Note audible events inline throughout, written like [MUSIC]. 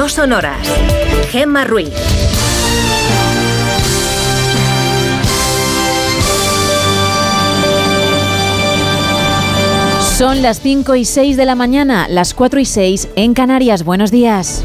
no son horas. Gemma Ruiz. Son las 5 y 6 de la mañana, las 4 y 6 en Canarias. Buenos días.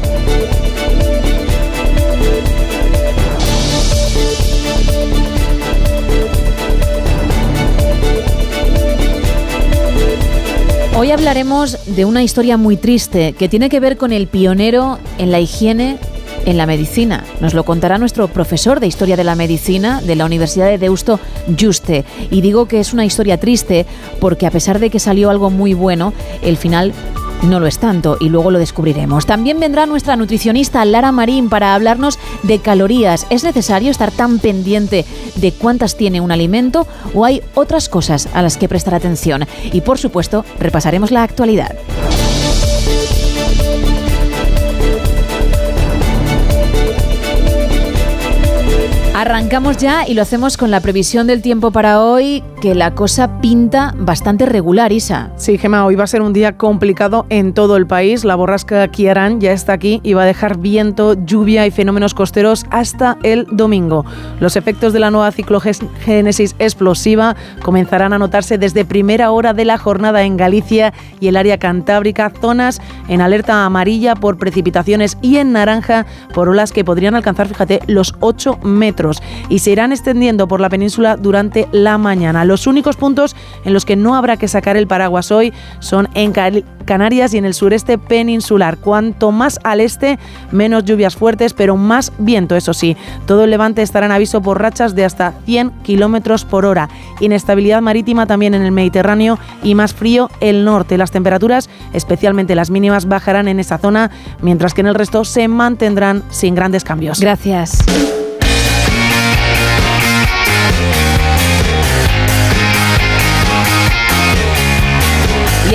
Hoy hablaremos de una historia muy triste que tiene que ver con el pionero en la higiene en la medicina. Nos lo contará nuestro profesor de Historia de la Medicina de la Universidad de Deusto, Juste. Y digo que es una historia triste porque a pesar de que salió algo muy bueno, el final no lo es tanto y luego lo descubriremos. También vendrá nuestra nutricionista Lara Marín para hablarnos de calorías. ¿Es necesario estar tan pendiente de cuántas tiene un alimento o hay otras cosas a las que prestar atención? Y por supuesto, repasaremos la actualidad. Arrancamos ya y lo hacemos con la previsión del tiempo para hoy, que la cosa pinta bastante regular, Isa. Sí, Gema, hoy va a ser un día complicado en todo el país. La borrasca Kiaran ya está aquí y va a dejar viento, lluvia y fenómenos costeros hasta el domingo. Los efectos de la nueva ciclogénesis explosiva comenzarán a notarse desde primera hora de la jornada en Galicia y el área cantábrica, zonas en alerta amarilla por precipitaciones y en naranja por olas que podrían alcanzar, fíjate, los 8 metros y se irán extendiendo por la península durante la mañana. Los únicos puntos en los que no habrá que sacar el paraguas hoy son en Canarias y en el sureste peninsular. Cuanto más al este, menos lluvias fuertes, pero más viento, eso sí. Todo el levante estará en aviso por rachas de hasta 100 kilómetros por hora. Inestabilidad marítima también en el Mediterráneo y más frío el norte. Las temperaturas, especialmente las mínimas, bajarán en esa zona, mientras que en el resto se mantendrán sin grandes cambios. Gracias.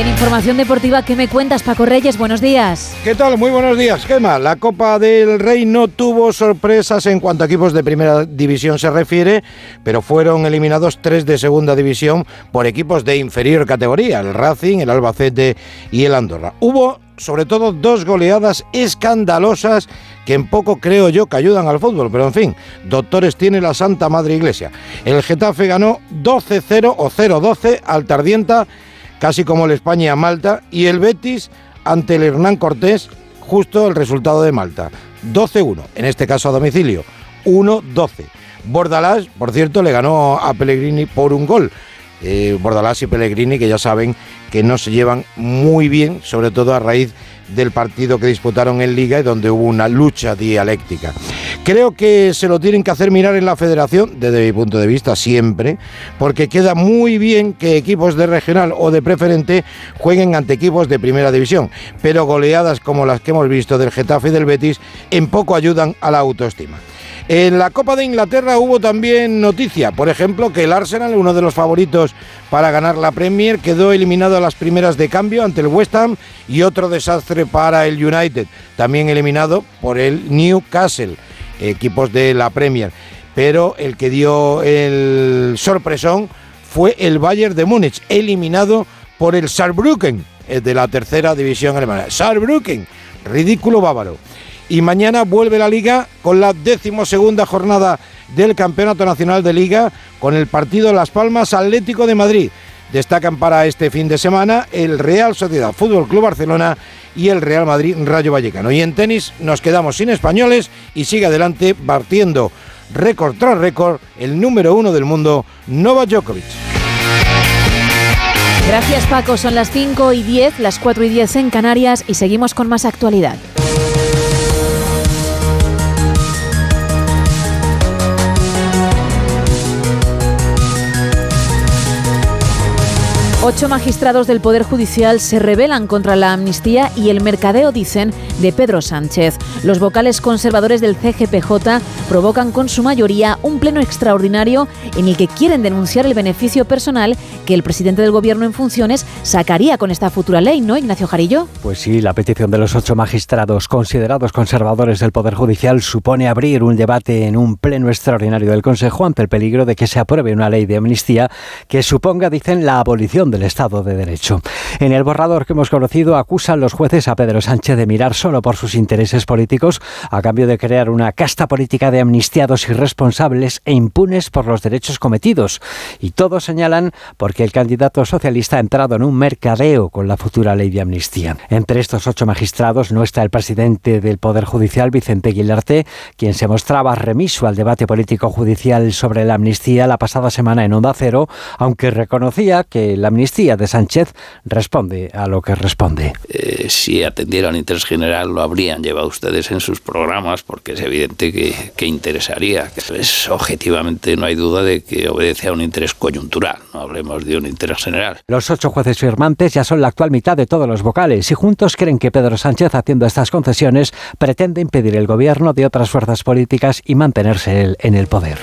En información deportiva, ¿qué me cuentas, Paco Reyes? Buenos días. ¿Qué tal? Muy buenos días, Gema. La Copa del Rey no tuvo sorpresas en cuanto a equipos de primera división se refiere, pero fueron eliminados tres de segunda división por equipos de inferior categoría, el Racing, el Albacete y el Andorra. Hubo sobre todo dos goleadas escandalosas que en poco creo yo que ayudan al fútbol, pero en fin, doctores tiene la Santa Madre Iglesia. El Getafe ganó 12-0 o 0-12 al Tardienta casi como el España-Malta, y el Betis ante el Hernán Cortés, justo el resultado de Malta. 12-1, en este caso a domicilio, 1-12. Bordalás, por cierto, le ganó a Pellegrini por un gol. Eh, Bordalás y Pellegrini, que ya saben que no se llevan muy bien, sobre todo a raíz del partido que disputaron en Liga y donde hubo una lucha dialéctica. Creo que se lo tienen que hacer mirar en la federación, desde mi punto de vista, siempre, porque queda muy bien que equipos de regional o de preferente jueguen ante equipos de primera división, pero goleadas como las que hemos visto del Getafe y del Betis en poco ayudan a la autoestima. En la Copa de Inglaterra hubo también noticia, por ejemplo, que el Arsenal, uno de los favoritos para ganar la Premier, quedó eliminado a las primeras de cambio ante el West Ham y otro desastre para el United, también eliminado por el Newcastle, equipos de la Premier. Pero el que dio el sorpresón fue el Bayern de Múnich, eliminado por el Saarbrücken eh, de la tercera división alemana. Saarbrücken, ridículo bávaro y mañana vuelve la liga con la decimosegunda jornada del Campeonato Nacional de Liga con el partido Las Palmas Atlético de Madrid. Destacan para este fin de semana el Real Sociedad Fútbol Club Barcelona y el Real Madrid Rayo Vallecano. Y en tenis nos quedamos sin españoles y sigue adelante partiendo récord tras récord el número uno del mundo, Novak Djokovic. Gracias Paco, son las 5 y 10, las 4 y 10 en Canarias y seguimos con más actualidad. Ocho magistrados del Poder Judicial se rebelan contra la amnistía y el mercadeo, dicen, de Pedro Sánchez. Los vocales conservadores del CGPJ provocan con su mayoría un pleno extraordinario en el que quieren denunciar el beneficio personal que el presidente del Gobierno en funciones sacaría con esta futura ley, ¿no, Ignacio Jarillo? Pues sí, la petición de los ocho magistrados considerados conservadores del Poder Judicial supone abrir un debate en un pleno extraordinario del Consejo ante el peligro de que se apruebe una ley de amnistía que suponga, dicen, la abolición del Estado de Derecho. En el borrador que hemos conocido acusan los jueces a Pedro Sánchez de mirar solo por sus intereses políticos a cambio de crear una casta política de amnistiados irresponsables e impunes por los derechos cometidos. Y todos señalan porque el candidato socialista ha entrado en un mercadeo con la futura ley de amnistía. Entre estos ocho magistrados no está el presidente del Poder Judicial, Vicente Guilarte, quien se mostraba remiso al debate político judicial sobre la amnistía la pasada semana en Onda Cero, aunque reconocía que la amnistía de Sánchez responde a lo que responde. Eh, si atendieran interés general lo habrían llevado ustedes en sus programas porque es evidente que, interesaría. Objetivamente no hay duda de que obedece a un interés coyuntural, no hablemos de un interés general. Los ocho jueces firmantes ya son la actual mitad de todos los vocales y juntos creen que Pedro Sánchez haciendo estas concesiones pretende impedir el gobierno de otras fuerzas políticas y mantenerse en el poder.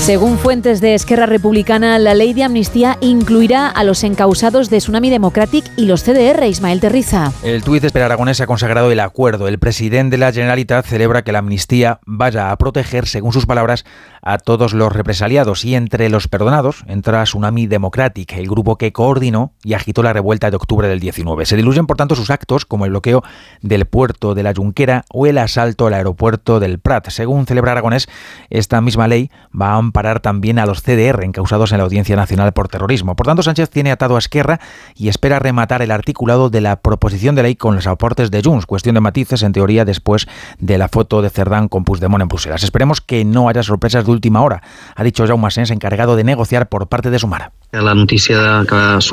Según fuentes de Esquerra Republicana, la ley de amnistía incluirá a los encausados de Tsunami Democratic y los CDR, Ismael Terriza. El tuit de Aragonés ha consagrado el acuerdo. El presidente de la Generalitat celebra que la amnistía vaya a proteger, según sus palabras, a todos los represaliados y entre los perdonados entra Tsunami Democratic, el grupo que coordinó y agitó la revuelta de octubre del 19. Se diluyen, por tanto, sus actos, como el bloqueo del puerto de la Junquera o el asalto al aeropuerto del Prat. Según celebra Aragonés, esta misma ley va a parar también a los CDR encausados en la Audiencia Nacional por terrorismo. Por tanto, Sánchez tiene atado a Esquerra y espera rematar el articulado de la proposición de ley con los aportes de Junts, cuestión de matices en teoría después de la foto de Cerdán con Puigdemont en Bruselas. Esperemos que no haya sorpresas de última hora, ha dicho Jaume Sens, encargado de negociar por parte de Sumar. La noticia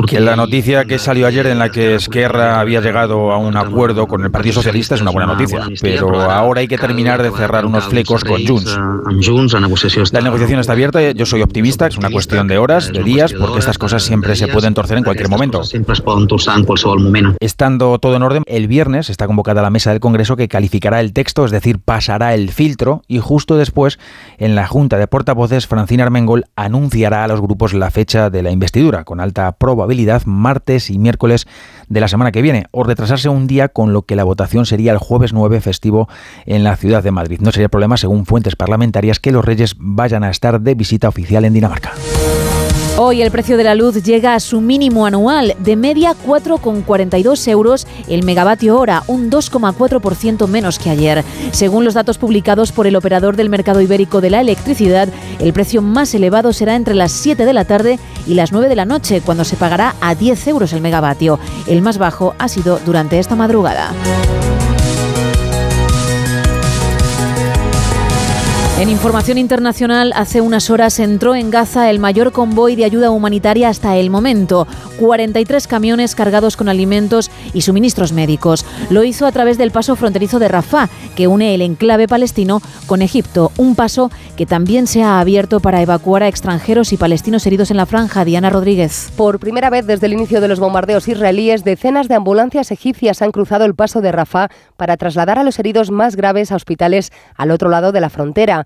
que, la noticia que salió ayer en la que Esquerra había llegado a un acuerdo con el Partido Socialista es una buena noticia, pero ahora hay que terminar de cerrar unos flecos con Junts. La negociación está abierta, yo soy optimista, es una cuestión de horas, de días, porque estas cosas siempre se pueden torcer en cualquier momento. Estando todo en orden, el viernes está convocada la mesa del Congreso que calificará el texto, es decir, pasará el filtro y justo después, en la Junta de Portavoces, Francina Armengol anunciará a los grupos la fecha de la investidura, con alta probabilidad martes y miércoles de la semana que viene, o retrasarse un día con lo que la votación sería el jueves 9 festivo en la ciudad de Madrid. No sería problema, según fuentes parlamentarias, que los reyes vayan a estar de visita oficial en Dinamarca. Hoy el precio de la luz llega a su mínimo anual, de media 4,42 euros el megavatio hora, un 2,4% menos que ayer. Según los datos publicados por el operador del mercado ibérico de la electricidad, el precio más elevado será entre las 7 de la tarde y las 9 de la noche, cuando se pagará a 10 euros el megavatio. El más bajo ha sido durante esta madrugada. En información internacional, hace unas horas entró en Gaza el mayor convoy de ayuda humanitaria hasta el momento. 43 camiones cargados con alimentos y suministros médicos. Lo hizo a través del paso fronterizo de Rafah, que une el enclave palestino con Egipto. Un paso que también se ha abierto para evacuar a extranjeros y palestinos heridos en la franja. Diana Rodríguez. Por primera vez desde el inicio de los bombardeos israelíes, decenas de ambulancias egipcias han cruzado el paso de Rafah para trasladar a los heridos más graves a hospitales al otro lado de la frontera.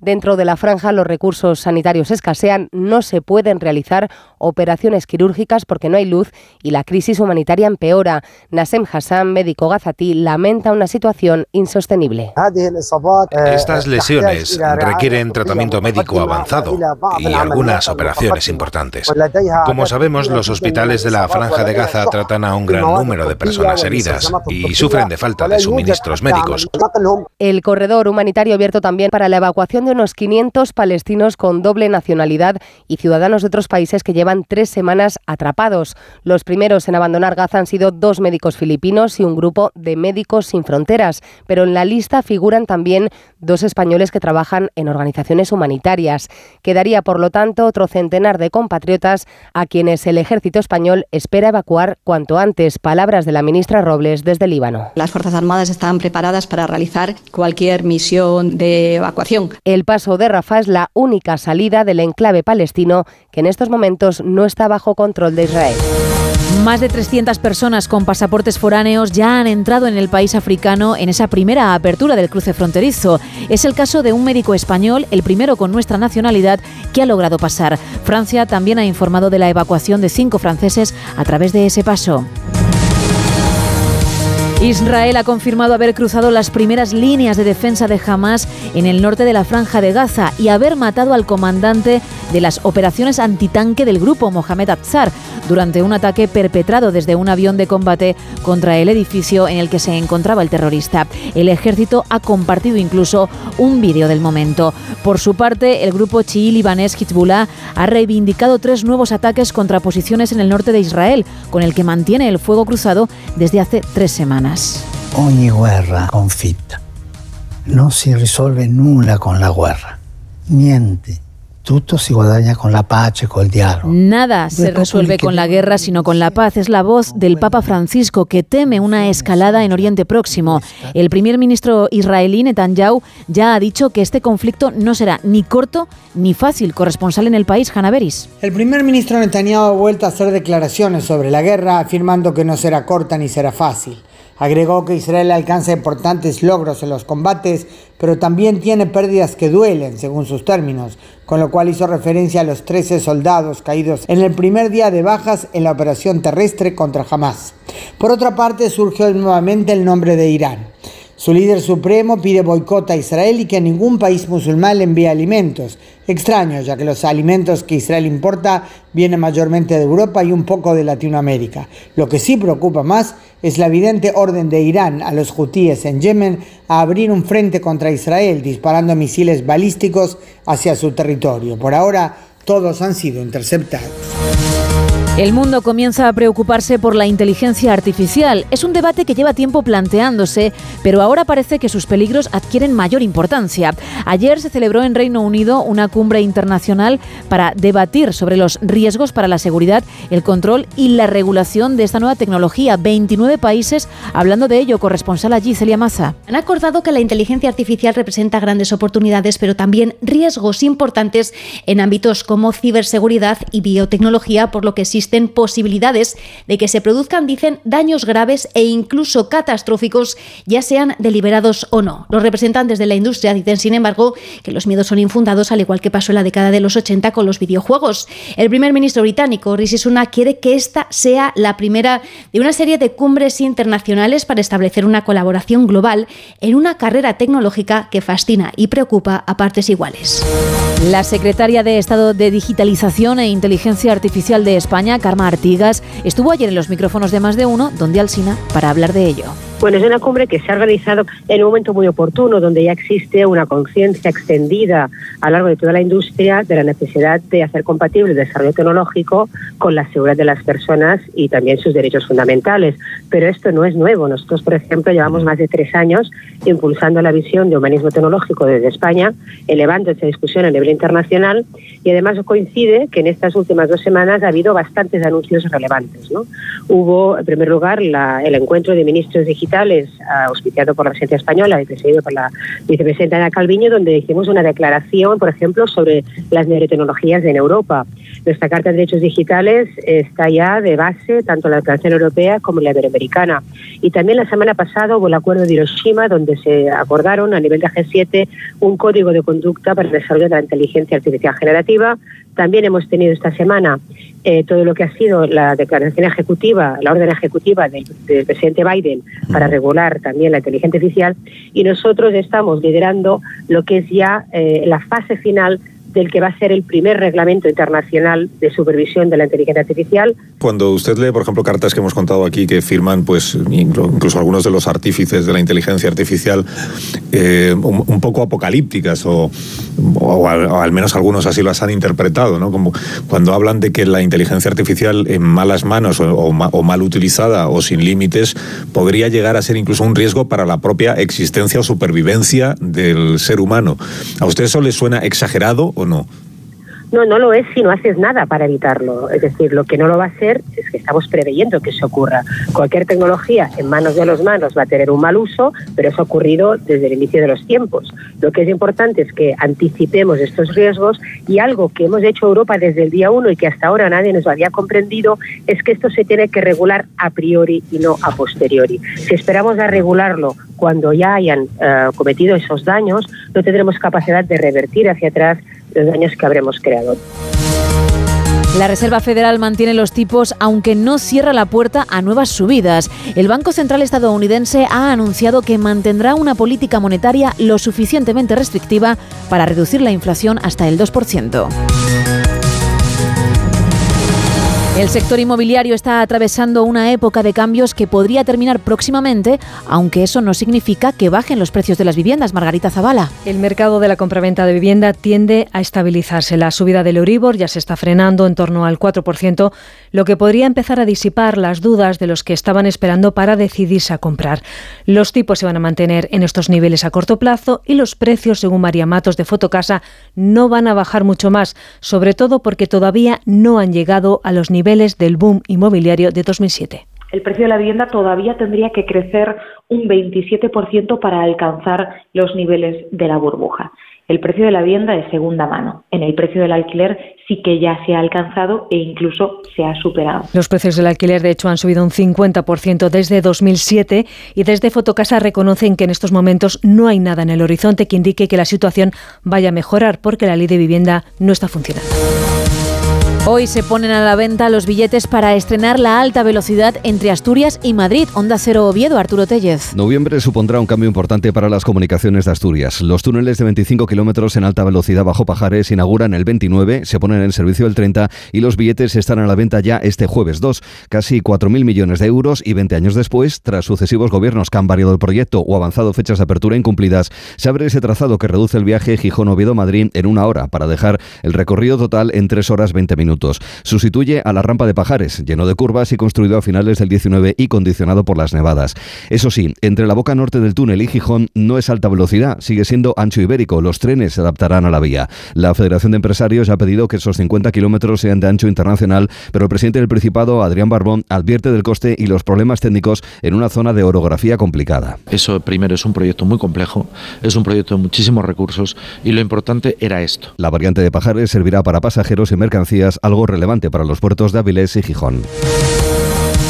Dentro de la franja los recursos sanitarios escasean, no se pueden realizar operaciones quirúrgicas porque no hay luz y la crisis humanitaria empeora. Nasem Hassan, médico gazatí, lamenta una situación insostenible. Estas lesiones requieren tratamiento médico avanzado y algunas operaciones importantes. Como sabemos, los hospitales de la franja de Gaza tratan a un gran número de personas heridas y sufren de falta de suministros médicos. El corredor humanitario abierto también para la evacuación de unos 500 palestinos con doble nacionalidad y ciudadanos de otros países que llevan tres semanas atrapados. Los primeros en abandonar Gaza han sido dos médicos filipinos y un grupo de Médicos Sin Fronteras, pero en la lista figuran también dos españoles que trabajan en organizaciones humanitarias. Quedaría, por lo tanto, otro centenar de compatriotas a quienes el ejército español espera evacuar cuanto antes. Palabras de la ministra Robles desde Líbano. Las Fuerzas Armadas están preparadas para realizar cualquier misión de evacuación. El paso de Rafah es la única salida del enclave palestino que en estos momentos no está bajo control de Israel. Más de 300 personas con pasaportes foráneos ya han entrado en el país africano en esa primera apertura del cruce fronterizo. Es el caso de un médico español, el primero con nuestra nacionalidad, que ha logrado pasar. Francia también ha informado de la evacuación de cinco franceses a través de ese paso. Israel ha confirmado haber cruzado las primeras líneas de defensa de Hamas en el norte de la franja de Gaza y haber matado al comandante de las operaciones antitanque del grupo Mohamed Atzar durante un ataque perpetrado desde un avión de combate contra el edificio en el que se encontraba el terrorista. El ejército ha compartido incluso un vídeo del momento. Por su parte, el grupo chií libanés Hezbollah ha reivindicado tres nuevos ataques contra posiciones en el norte de Israel, con el que mantiene el fuego cruzado desde hace tres semanas. Ogni guerra conflitta no se resuelve nula con la guerra. Niente todo se guadagna con la paz, con el diálogo. Nada se resuelve con la guerra, sino con la paz. Es la voz del Papa Francisco que teme una escalada en Oriente Próximo. El primer ministro israelí Netanyahu ya ha dicho que este conflicto no será ni corto ni fácil. Corresponsal en el país, Hanaveris. El primer ministro Netanyahu ha vuelto a hacer declaraciones sobre la guerra, afirmando que no será corta ni será fácil. Agregó que Israel alcanza importantes logros en los combates, pero también tiene pérdidas que duelen, según sus términos, con lo cual hizo referencia a los 13 soldados caídos en el primer día de bajas en la operación terrestre contra Hamas. Por otra parte, surgió nuevamente el nombre de Irán. Su líder supremo pide boicot a Israel y que ningún país musulmán le envíe alimentos. Extraño, ya que los alimentos que Israel importa vienen mayormente de Europa y un poco de Latinoamérica. Lo que sí preocupa más es la evidente orden de Irán a los hutíes en Yemen a abrir un frente contra Israel disparando misiles balísticos hacia su territorio. Por ahora, todos han sido interceptados. El mundo comienza a preocuparse por la inteligencia artificial. Es un debate que lleva tiempo planteándose, pero ahora parece que sus peligros adquieren mayor importancia. Ayer se celebró en Reino Unido una cumbre internacional para debatir sobre los riesgos para la seguridad, el control y la regulación de esta nueva tecnología. 29 países hablando de ello. Corresponsal allí, Celia Maza. Han acordado que la inteligencia artificial representa grandes oportunidades, pero también riesgos importantes en ámbitos como ciberseguridad y biotecnología, por lo que existe existen posibilidades de que se produzcan, dicen, daños graves e incluso catastróficos, ya sean deliberados o no. Los representantes de la industria dicen, sin embargo, que los miedos son infundados, al igual que pasó en la década de los 80 con los videojuegos. El primer ministro británico, Rishi Sunak, quiere que esta sea la primera de una serie de cumbres internacionales para establecer una colaboración global en una carrera tecnológica que fascina y preocupa a partes iguales. La secretaria de Estado de Digitalización e Inteligencia Artificial de España, Karma Artigas, estuvo ayer en los micrófonos de más de uno, donde Alsina, para hablar de ello. Bueno, es una cumbre que se ha organizado en un momento muy oportuno, donde ya existe una conciencia extendida a lo largo de toda la industria de la necesidad de hacer compatible el desarrollo tecnológico con la seguridad de las personas y también sus derechos fundamentales. Pero esto no es nuevo. Nosotros, por ejemplo, llevamos más de tres años impulsando la visión de humanismo tecnológico desde España, elevando esa discusión a nivel internacional y además coincide que en estas últimas dos semanas ha habido bastantes anuncios relevantes. ¿no? Hubo, en primer lugar, el encuentro de ministros digitales auspiciado por la Presidencia Española y presidido por la vicepresidenta Ana Calviño, donde hicimos una declaración, por ejemplo, sobre las neurotecnologías en Europa. Nuestra Carta de Derechos Digitales está ya de base, tanto en la Declaración Europea como en la Iberoamericana. Y también la semana pasada hubo el Acuerdo de Hiroshima, donde se acordaron a nivel de G7 un código de conducta para el desarrollo de la inteligencia artificial generativa. También hemos tenido esta semana eh, todo lo que ha sido la declaración ejecutiva, la orden ejecutiva del, presidente Biden para regular también la inteligencia artificial y nosotros estamos liderando lo que es ya eh, la fase final del que va a ser el primer reglamento internacional de supervisión de la inteligencia artificial. Cuando usted lee, por ejemplo, cartas que hemos contado aquí que firman, pues incluso algunos de los artífices de la inteligencia artificial, eh, un, poco apocalípticas o, al, menos algunos así las han interpretado, ¿no? Como cuando hablan de que la inteligencia artificial en malas manos o, o mal utilizada o sin límites podría llegar a ser incluso un riesgo para la propia existencia o supervivencia del ser humano. ¿A usted eso le suena exagerado no? No, no lo es si no haces nada para evitarlo. Es decir, lo que no lo va a ser es que estamos preveyendo que eso ocurra. Cualquier tecnología en manos de los manos va a tener un mal uso, pero eso ha ocurrido desde el inicio de los tiempos. Lo que es importante es que anticipemos estos riesgos y algo que hemos hecho Europa desde el día uno y que hasta ahora nadie nos había comprendido es que esto se tiene que regular a priori y no a posteriori. Si esperamos a regularlo cuando ya hayan eh, cometido esos daños, no tendremos capacidad de revertir hacia atrás los daños que habremos creado. La Reserva Federal mantiene los tipos aunque no cierra la puerta a nuevas subidas. El Banco Central estadounidense ha anunciado que mantendrá una política monetaria lo suficientemente restrictiva para reducir la inflación hasta el 2%. El sector inmobiliario está atravesando una época de cambios que podría terminar próximamente, aunque eso no significa que bajen los precios de las viviendas. Margarita Zavala. El mercado de la compraventa de vivienda tiende a estabilizarse. La subida del Euribor ya se está frenando en torno al 4%, lo que podría empezar a disipar las dudas de los que estaban esperando para decidirse a comprar. Los tipos se van a mantener en estos niveles a corto plazo y los precios, según María Matos de Fotocasa, no van a bajar mucho más, sobre todo porque todavía no han llegado a los niveles del boom inmobiliario de 2007. El precio de la vivienda todavía tendría que crecer un 27% para alcanzar los niveles de la burbuja. El precio de la vivienda de segunda mano. En el precio del alquiler sí que ya se ha alcanzado e incluso se ha superado. Los precios del alquiler, de hecho, han subido un 50% desde 2007 y desde Fotocasa reconocen que en estos momentos no hay nada en el horizonte que indique que la situación vaya a mejorar porque la ley de vivienda no está funcionando. Hoy se ponen a la venta los billetes para estrenar la alta velocidad entre Asturias y Madrid. Onda Cero Oviedo, Arturo Tellez. Noviembre supondrá un cambio importante para las comunicaciones de Asturias. Los túneles de 25 kilómetros en alta velocidad bajo Pajares inauguran el 29, se ponen en servicio el 30 y los billetes están a la venta ya este jueves 2. Casi 4.000 millones de euros y 20 años después, tras sucesivos gobiernos que han variado el proyecto o avanzado fechas de apertura incumplidas, se abre ese trazado que reduce el viaje Gijón-Oviedo-Madrid en una hora para dejar el recorrido total en 3 horas 20 minutos. Sustituye a la rampa de Pajares, lleno de curvas y construido a finales del 19 y condicionado por las nevadas. Eso sí, entre la boca norte del túnel y Gijón no es alta velocidad, sigue siendo ancho ibérico. Los trenes se adaptarán a la vía. La Federación de Empresarios ha pedido que esos 50 kilómetros sean de ancho internacional, pero el presidente del Principado, Adrián Barbón, advierte del coste y los problemas técnicos en una zona de orografía complicada. Eso primero es un proyecto muy complejo, es un proyecto de muchísimos recursos y lo importante era esto. La variante de Pajares servirá para pasajeros y mercancías, algo relevante para los puertos de Avilés y Gijón.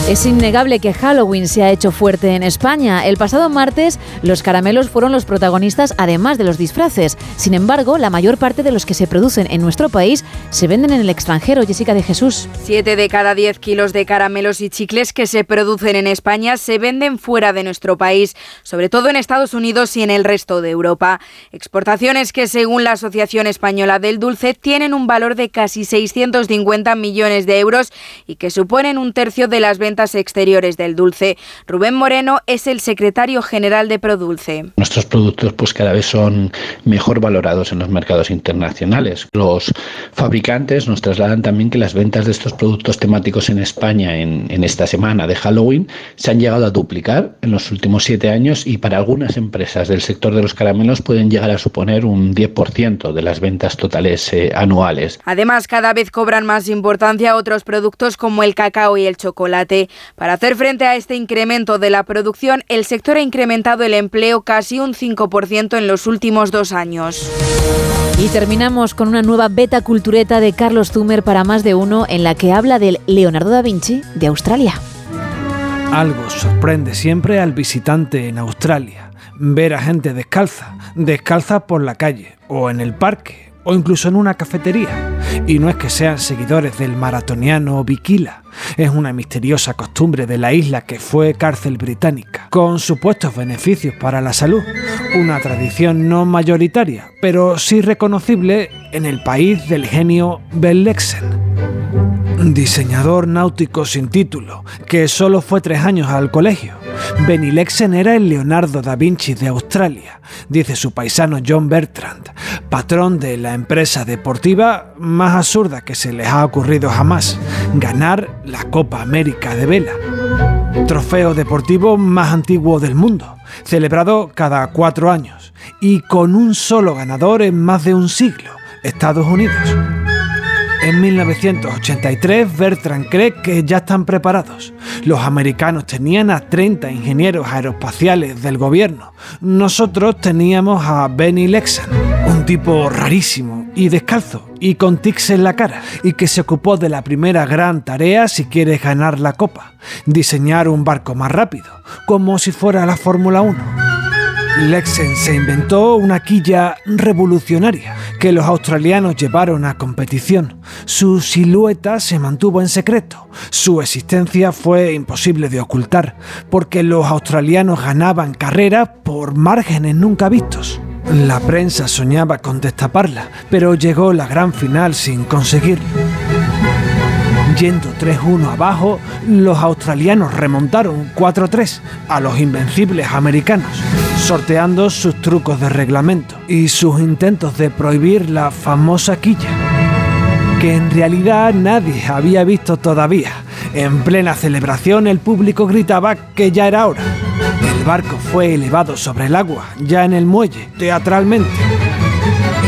Es innegable que Halloween se ha hecho fuerte en España. El pasado martes los caramelos fueron los protagonistas además de los disfraces. Sin embargo, la mayor parte de los que se producen en nuestro país se venden en el extranjero. Jessica de Jesús. Siete de cada diez kilos de caramelos y chicles que se producen en España se venden fuera de nuestro país, sobre todo en Estados Unidos y en el resto de Europa. Exportaciones que según la Asociación Española del Dulce tienen un valor de casi 650 millones de euros y que suponen un tercio de las ventas exteriores del dulce. Rubén Moreno es el secretario general de Produlce. Nuestros productos pues cada vez son mejor valorados en los mercados internacionales. Los fabricantes nos trasladan también que las ventas de estos productos temáticos en España en, en esta semana de Halloween se han llegado a duplicar en los últimos siete años y para algunas empresas del sector de los caramelos pueden llegar a suponer un 10% de las ventas totales eh, anuales. Además, cada vez cobran más importancia otros productos como el cacao y el chocolate. Para hacer frente a este incremento de la producción, el sector ha incrementado el empleo casi un 5% en los últimos dos años. Y terminamos con una nueva beta cultureta de Carlos Zumer para más de uno en la que habla del Leonardo da Vinci de Australia. Algo sorprende siempre al visitante en Australia. Ver a gente descalza, descalza por la calle o en el parque o incluso en una cafetería. Y no es que sean seguidores del maratoniano Bikila, es una misteriosa costumbre de la isla que fue cárcel británica, con supuestos beneficios para la salud. Una tradición no mayoritaria, pero sí reconocible en el país del genio Bellexen diseñador náutico sin título, que solo fue tres años al colegio. Benny Lexen era el Leonardo da Vinci de Australia, dice su paisano John Bertrand, patrón de la empresa deportiva más absurda que se les ha ocurrido jamás, ganar la Copa América de Vela. Trofeo deportivo más antiguo del mundo, celebrado cada cuatro años y con un solo ganador en más de un siglo, Estados Unidos. En 1983, Bertrand cree que ya están preparados. Los americanos tenían a 30 ingenieros aeroespaciales del gobierno. Nosotros teníamos a Benny Lexan, un tipo rarísimo y descalzo y con tics en la cara, y que se ocupó de la primera gran tarea si quieres ganar la copa, diseñar un barco más rápido, como si fuera la Fórmula 1. Lexen se inventó una quilla revolucionaria que los australianos llevaron a competición. Su silueta se mantuvo en secreto. Su existencia fue imposible de ocultar, porque los australianos ganaban carreras por márgenes nunca vistos. La prensa soñaba con destaparla, pero llegó la gran final sin conseguirlo. Yendo 3-1 abajo, los australianos remontaron 4-3 a los invencibles americanos, sorteando sus trucos de reglamento y sus intentos de prohibir la famosa quilla, que en realidad nadie había visto todavía. En plena celebración el público gritaba que ya era hora. El barco fue elevado sobre el agua, ya en el muelle, teatralmente.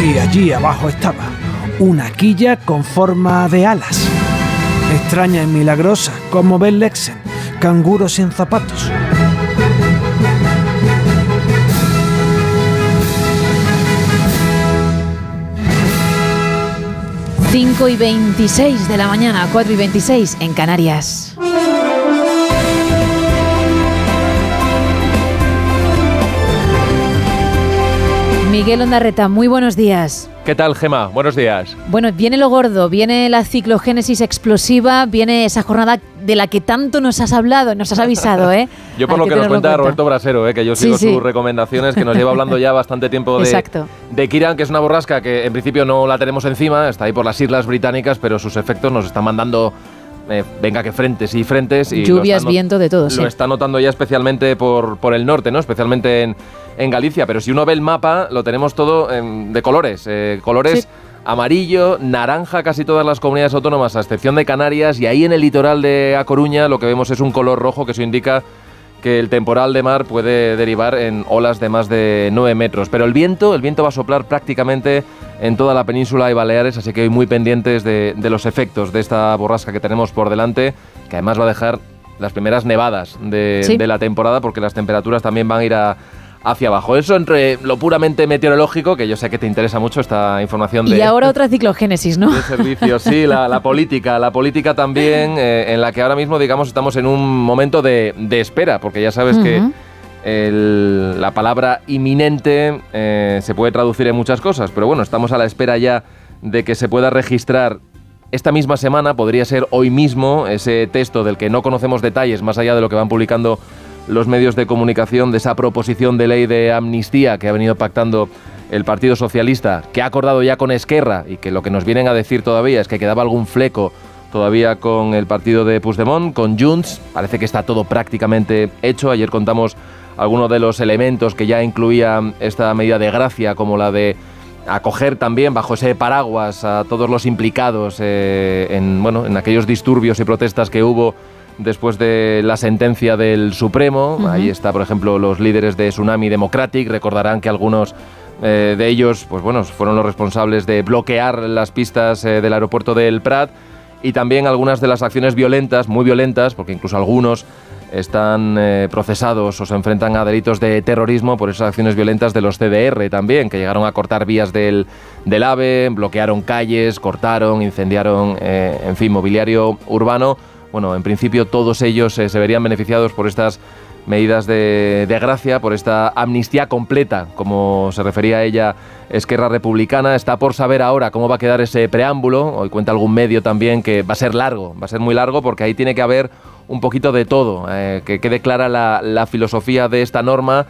Y allí abajo estaba una quilla con forma de alas extraña y milagrosa, como Ben Lexen, canguro sin zapatos. Cinco y 26 de la mañana, 4 y 26 en Canarias. Miguel Ondarreta, muy buenos días. ¿Qué tal, Gema? Buenos días. Bueno, viene lo gordo, viene la ciclogénesis explosiva, viene esa jornada de la que tanto nos has hablado, nos has avisado, ¿eh? [LAUGHS] yo por lo que, nos cuenta Roberto Brasero, ¿eh? que yo sigo sus recomendaciones, que nos lleva hablando ya bastante tiempo de, Exacto. de Kiran, que es una borrasca que en principio no la tenemos encima, está ahí por las Islas Británicas, pero sus efectos nos están mandando eh, venga que frentes y frentes. Y Lluvias, viento, de todo. Lo está notando ya especialmente por, por el norte, ¿no? Especialmente en, en Galicia, pero si uno ve el mapa, lo tenemos todo de colores, eh, colores amarillo, naranja, casi todas las comunidades autónomas, a excepción de Canarias, y ahí en el litoral de A Coruña lo que vemos es un color rojo que eso indica que el temporal de mar puede derivar en olas de más de 9 metros. Pero el viento, el viento va a soplar prácticamente en toda la península de Baleares, así que hoy muy pendientes de, los efectos de esta borrasca que tenemos por delante, que además va a dejar las primeras nevadas de la temporada, porque las temperaturas también van a ir a hacia abajo. Eso entre lo puramente meteorológico, que yo sé que te interesa mucho esta información de... Y ahora otra ciclogénesis, ¿no? De servicios, sí, la, [LAUGHS] política. La política también, eh, en la que ahora mismo, digamos, estamos en un momento de, espera, porque ya sabes que... la palabra inminente eh, se puede traducir en muchas cosas, pero bueno, estamos a la espera ya de que se pueda registrar esta misma semana, podría ser hoy mismo, ese texto del que no conocemos detalles más allá de lo que van publicando los medios de comunicación de esa proposición de ley de amnistía que ha venido pactando el Partido Socialista, que ha acordado ya con Esquerra y que lo que nos vienen a decir todavía es que quedaba algún fleco todavía con el partido de Puigdemont, con Junts. Parece que está todo prácticamente hecho. Ayer contamos algunos de los elementos que ya incluía esta medida de gracia, como la de acoger también bajo ese paraguas a todos los implicados eh, en, bueno, en aquellos disturbios y protestas que hubo después de la sentencia del Supremo. Ahí está, por ejemplo, los líderes de Tsunami Democratic. Recordarán que algunos eh, de ellos, pues bueno, fueron los responsables de bloquear las pistas eh, del aeropuerto del Prat y también algunas de las acciones violentas, muy violentas, porque incluso algunos están eh, procesados o se enfrentan a delitos de terrorismo por esas acciones violentas de los CDR también, que llegaron a cortar vías del, del AVE, bloquearon calles, cortaron, incendiaron, en fin, mobiliario urbano bueno, en principio todos ellos eh, se verían beneficiados por estas medidas de, gracia, por esta amnistía completa, como se refería a ella Esquerra Republicana. Está por saber ahora cómo va a quedar ese preámbulo. Hoy cuenta algún medio también que va a ser largo, va a ser muy largo porque ahí tiene que haber un poquito de todo, eh, que quede clara la, filosofía de esta norma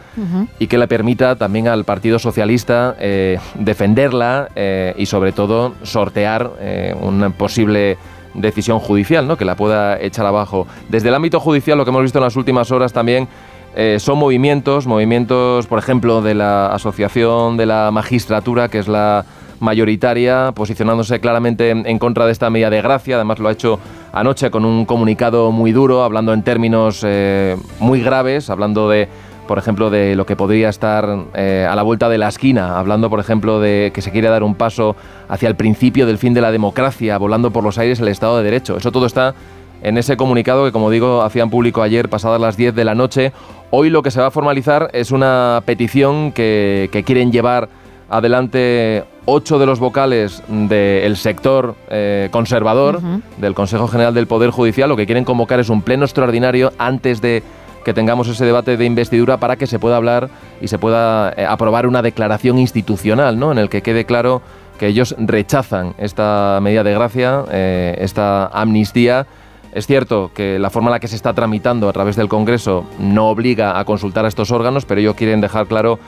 y que le permita también al Partido Socialista eh, defenderla y sobre todo sortear un posible decisión judicial, ¿no? que la pueda echar abajo. Desde el ámbito judicial, lo que hemos visto en las últimas horas también eh, son movimientos, movimientos, por ejemplo, de la Asociación de la Magistratura, que es la mayoritaria, posicionándose claramente en contra de esta medida de gracia. Además, lo ha hecho anoche con un comunicado muy duro, hablando en términos eh, muy graves, hablando de por ejemplo, de lo que podría estar eh, a la vuelta de la esquina, hablando, por ejemplo, de que se quiere dar un paso hacia el principio del fin de la democracia, volando por los aires el Estado de Derecho. Eso todo está en ese comunicado que, como digo, hacían público ayer, pasadas las 10 de la noche. Hoy lo que se va a formalizar es una petición que, quieren llevar adelante ocho de los vocales del sector eh, conservador del Consejo General del Poder Judicial. Lo que quieren convocar es un pleno extraordinario antes de que tengamos ese debate de investidura para que se pueda hablar y se pueda eh, aprobar una declaración institucional, ¿no? En el que quede claro que ellos rechazan esta medida de gracia, eh, esta amnistía. Es cierto que la forma en la que se está tramitando a través del Congreso no obliga a consultar a estos órganos, pero ellos quieren dejar claro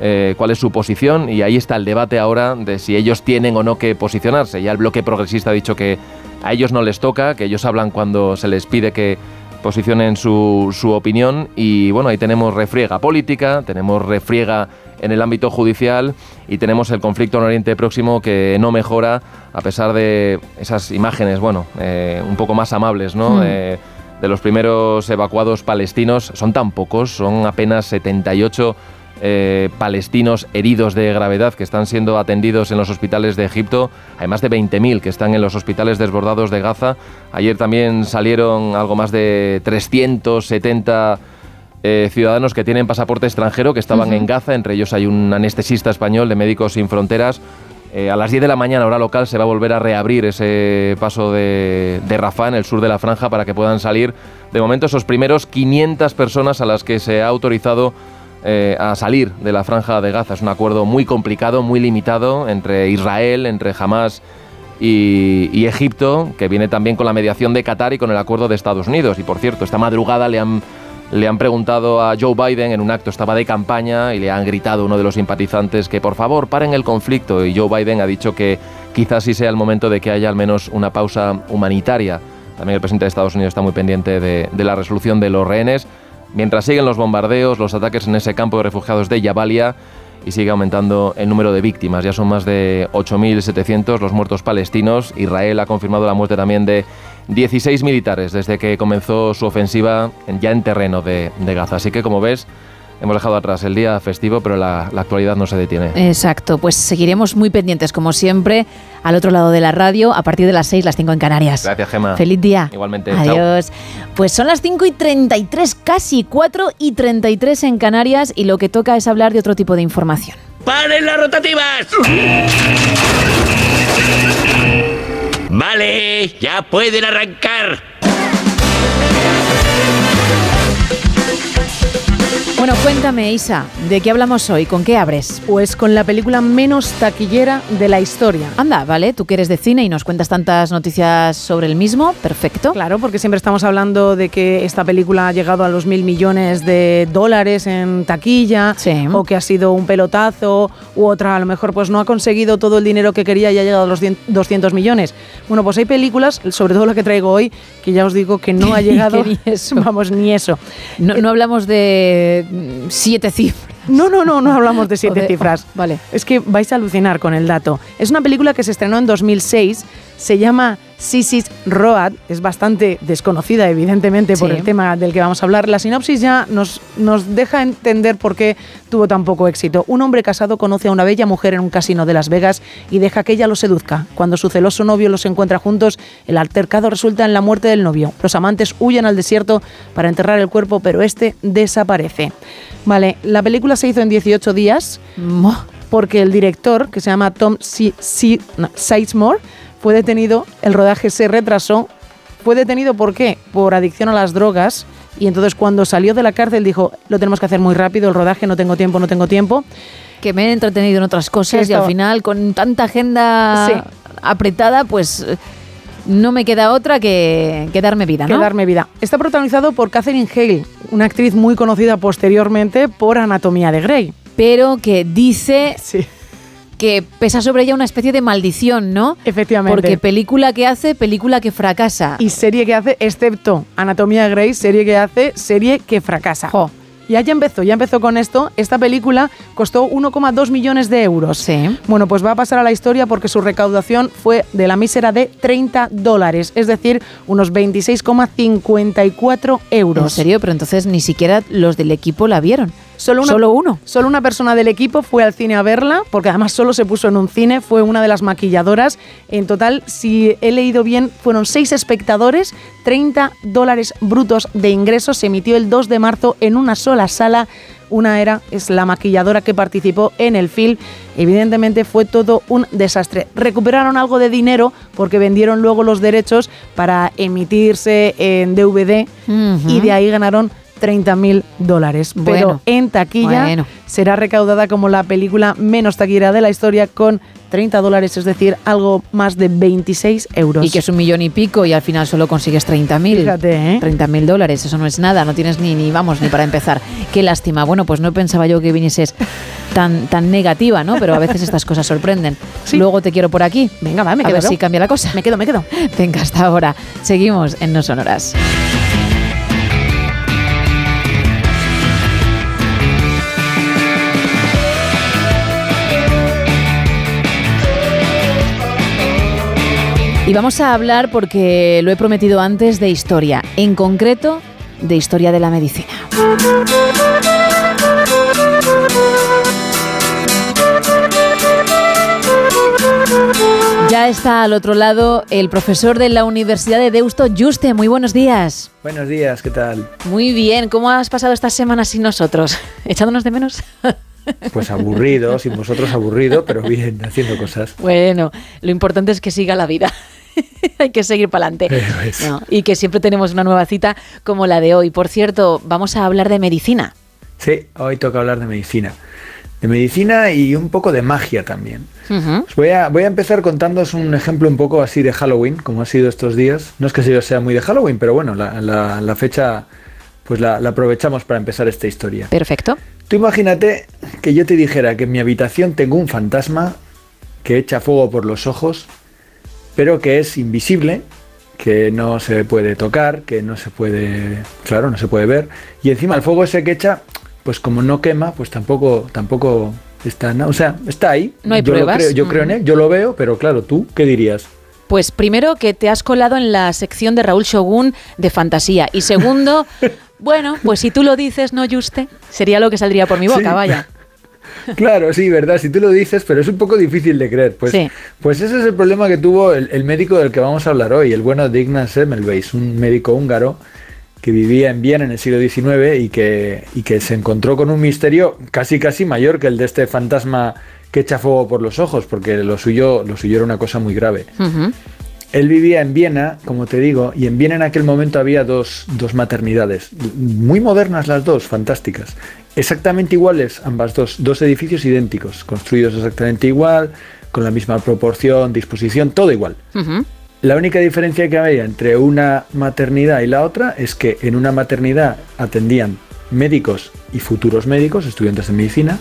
eh, cuál es su posición y ahí está el debate ahora de si ellos tienen o no que posicionarse. Ya el bloque progresista ha dicho que a ellos no les toca, que ellos hablan cuando se les pide que posicionen su, su opinión y bueno, ahí tenemos refriega política, tenemos refriega en el ámbito judicial y tenemos el conflicto en Oriente Próximo que no mejora a pesar de esas imágenes, bueno, eh, un poco más amables, ¿no? Hmm. Eh, de los primeros evacuados palestinos, son tan pocos, son apenas 78 eh, palestinos heridos de gravedad que están siendo atendidos en los hospitales de Egipto. Hay más de 20.000 que están en los hospitales desbordados de Gaza. Ayer también salieron algo más de 370 eh, ciudadanos que tienen pasaporte extranjero que estaban en Gaza. Entre ellos hay un anestesista español de Médicos Sin Fronteras. Eh, a las 10 de la mañana, hora local, se va a volver a reabrir ese paso de, de Rafah en el sur de la franja para que puedan salir. De momento, esos primeros 500 personas a las que se ha autorizado eh, a salir de la franja de Gaza. Es un acuerdo muy complicado, muy limitado entre Israel, entre Hamas y, Egipto, que viene también con la mediación de Qatar y con el acuerdo de Estados Unidos. Y por cierto, esta madrugada le han, le han preguntado a Joe Biden en un acto, estaba de campaña, y le han gritado uno de los simpatizantes que por favor paren el conflicto. Y Joe Biden ha dicho que quizás sí sea el momento de que haya al menos una pausa humanitaria. También el presidente de Estados Unidos está muy pendiente de, de la resolución de los rehenes. Mientras siguen los bombardeos, los ataques en ese campo de refugiados de Jabalia y sigue aumentando el número de víctimas. Ya son más de 8.700 los muertos palestinos. Israel ha confirmado la muerte también de 16 militares desde que comenzó su ofensiva en- ya en terreno de, de Gaza. Así que, como ves, hemos dejado atrás el día festivo, pero la, la actualidad no se detiene. Exacto, pues seguiremos muy pendientes, como siempre, al otro lado de la radio, a partir de las 6, las 5 en Canarias. Gracias, Gema. Feliz día. Igualmente. chao. Adiós. Pues son las 5 y 33, casi 4 y 33 en Canarias, y lo que toca es hablar de otro tipo de información. ¡Paren las rotativas! Vale, ya pueden arrancar. Bueno, cuéntame, Isa, ¿de qué hablamos hoy? ¿Con qué abres? Pues con la película menos taquillera de la historia. Anda, vale, tú que eres de cine y nos cuentas tantas noticias sobre el mismo, perfecto. Claro, porque siempre estamos hablando de que esta película ha llegado a los mil millones de dólares en taquilla, o que ha sido un pelotazo, u otra a lo mejor pues no ha conseguido todo el dinero que quería y ha llegado a los 100 200 millones. Bueno, pues hay películas, sobre todo la que traigo hoy, que ya os digo que no [LAUGHS] ha llegado, ni eso. [LAUGHS] vamos, ni eso. No, no hablamos de siete cifras. No, no, no, no hablamos de siete [LAUGHS] de- cifras. vale. Es que vais a alucinar con el dato. Es una película que se estrenó en 2006, se llama Sissy's Road, es bastante desconocida evidentemente por Sí. el tema del que vamos a hablar. La sinopsis ya nos, nos deja entender por qué tuvo tan poco éxito. Un hombre casado conoce a una bella mujer en un casino de Las Vegas y deja que ella lo seduzca. Cuando su celoso novio los encuentra juntos, el altercado resulta en la muerte del novio. Los amantes huyen al desierto para enterrar el cuerpo, pero este desaparece. Vale, la película se hizo en 18 días porque el director, que se llama Tom no, Sizemore, fue detenido, el rodaje se retrasó. Fue detenido ¿por qué? Por adicción a las drogas. Y entonces cuando salió de la cárcel dijo, lo tenemos que hacer muy rápido, el rodaje, no tengo tiempo, no tengo tiempo. Que me he entretenido en otras cosas Que y al final con tanta agenda Sí. apretada, pues eh, no me queda otra que, que darme vida, Que ¿no? darme vida. Está protagonizado por Catherine Hale, una actriz muy conocida posteriormente por Anatomía de Grey. Pero que dice que pesa sobre ella una especie de maldición, ¿no? Efectivamente. Porque película que hace, película que fracasa. Y serie que hace, excepto Anatomía de Grey, serie que hace, serie que fracasa. Ya, ya empezó, ya empezó con esto. Esta película costó 1,2 millones de euros. Bueno, pues va a pasar a la historia porque su recaudación fue de la mísera de 30 dólares, es decir, unos 26,54 euros. ¿En serio? Pero entonces ni siquiera los del equipo la vieron. Solo, una, Solo uno. Solo una persona del equipo fue al cine a verla, porque además solo se puso en un cine, fue una de las maquilladoras. En total, si he leído bien, fueron seis espectadores, 30 dólares brutos de ingresos. Se emitió el 2 de marzo en una sola sala. Una era, es la maquilladora que participó en el film. Evidentemente fue todo un desastre. Recuperaron algo de dinero porque vendieron luego los derechos para emitirse en DVD y de ahí ganaron 30 mil dólares. Pero Bueno. en taquilla Bueno. será recaudada como la película menos taquillera de la historia con 30 dólares, es decir, algo más de 26 euros. Y que es un millón y pico y al final solo consigues 30.000. Fíjate, ¿eh? 30.000 dólares, eso no es nada, no tienes ni, ni, vamos, ni para empezar. Qué lástima. Bueno, pues no pensaba yo que vinieses tan, tan negativa, ¿no? Pero a veces estas cosas sorprenden. Luego te quiero por aquí. Venga, va, me a quedo. ver si cambia la cosa. Me quedo, me quedo. Venga, hasta ahora. Seguimos en No Sonoras. Y vamos a hablar, porque lo he prometido antes, de historia, en concreto de historia de la medicina. Ya está al otro lado el profesor de la Universidad de Deusto, Juste. Muy buenos días. Buenos días, ¿qué tal? Muy bien, ¿cómo has pasado estas semanas sin nosotros? [LAUGHS] ¿Echándonos de menos? Pues aburrido, sin vosotros aburrido, pero bien, haciendo cosas. [LAUGHS] Bueno, lo importante es que siga la vida. [LAUGHS] Hay que seguir para adelante. No, y que siempre tenemos una nueva cita como la de hoy. Por cierto, vamos a hablar de medicina. Sí, hoy toca hablar de medicina. De medicina y un poco de magia también. Uh -huh. Voy, a, voy a empezar contándoos un ejemplo un poco así de Halloween, como ha sido estos días. No es que yo sea muy de Halloween, pero bueno, la, la, la fecha pues la, la aprovechamos para empezar esta historia. Perfecto. Tú imagínate que yo te dijera que en mi habitación tengo un fantasma que echa fuego por los ojos, pero que es invisible, que no se puede tocar, que no se puede, claro, no se puede ver, y encima el fuego ese que echa, pues como no quema, pues tampoco, tampoco está, o sea, está ahí. No hay yo pruebas. Creo, yo creo en él, yo lo veo, pero claro, tú, ¿qué dirías? Pues primero que te has colado en la sección de Raúl Shogun de fantasía. Y segundo, [LAUGHS] bueno, pues si tú lo dices, no Juste, sería lo que saldría por mi boca, Sí. vaya. Claro, sí, verdad, si tú lo dices, pero es un poco difícil de creer. Pues, Sí. pues ese es el problema que tuvo el, el médico del que vamos a hablar hoy, el bueno de Ignaz Semmelweis, un médico húngaro que vivía en Viena en el siglo XIX y que, y que se encontró con un misterio casi casi mayor que el de este fantasma que echa fuego por los ojos, porque lo suyo, lo suyo era una cosa muy grave. Él vivía en Viena, como te digo, y en Viena en aquel momento había dos, dos maternidades, muy modernas las dos, fantásticas, exactamente iguales ambas dos, dos edificios idénticos, construidos exactamente igual, con la misma proporción, disposición, todo igual. La única diferencia que había entre una maternidad y la otra es que en una maternidad atendían médicos y futuros médicos, estudiantes de medicina,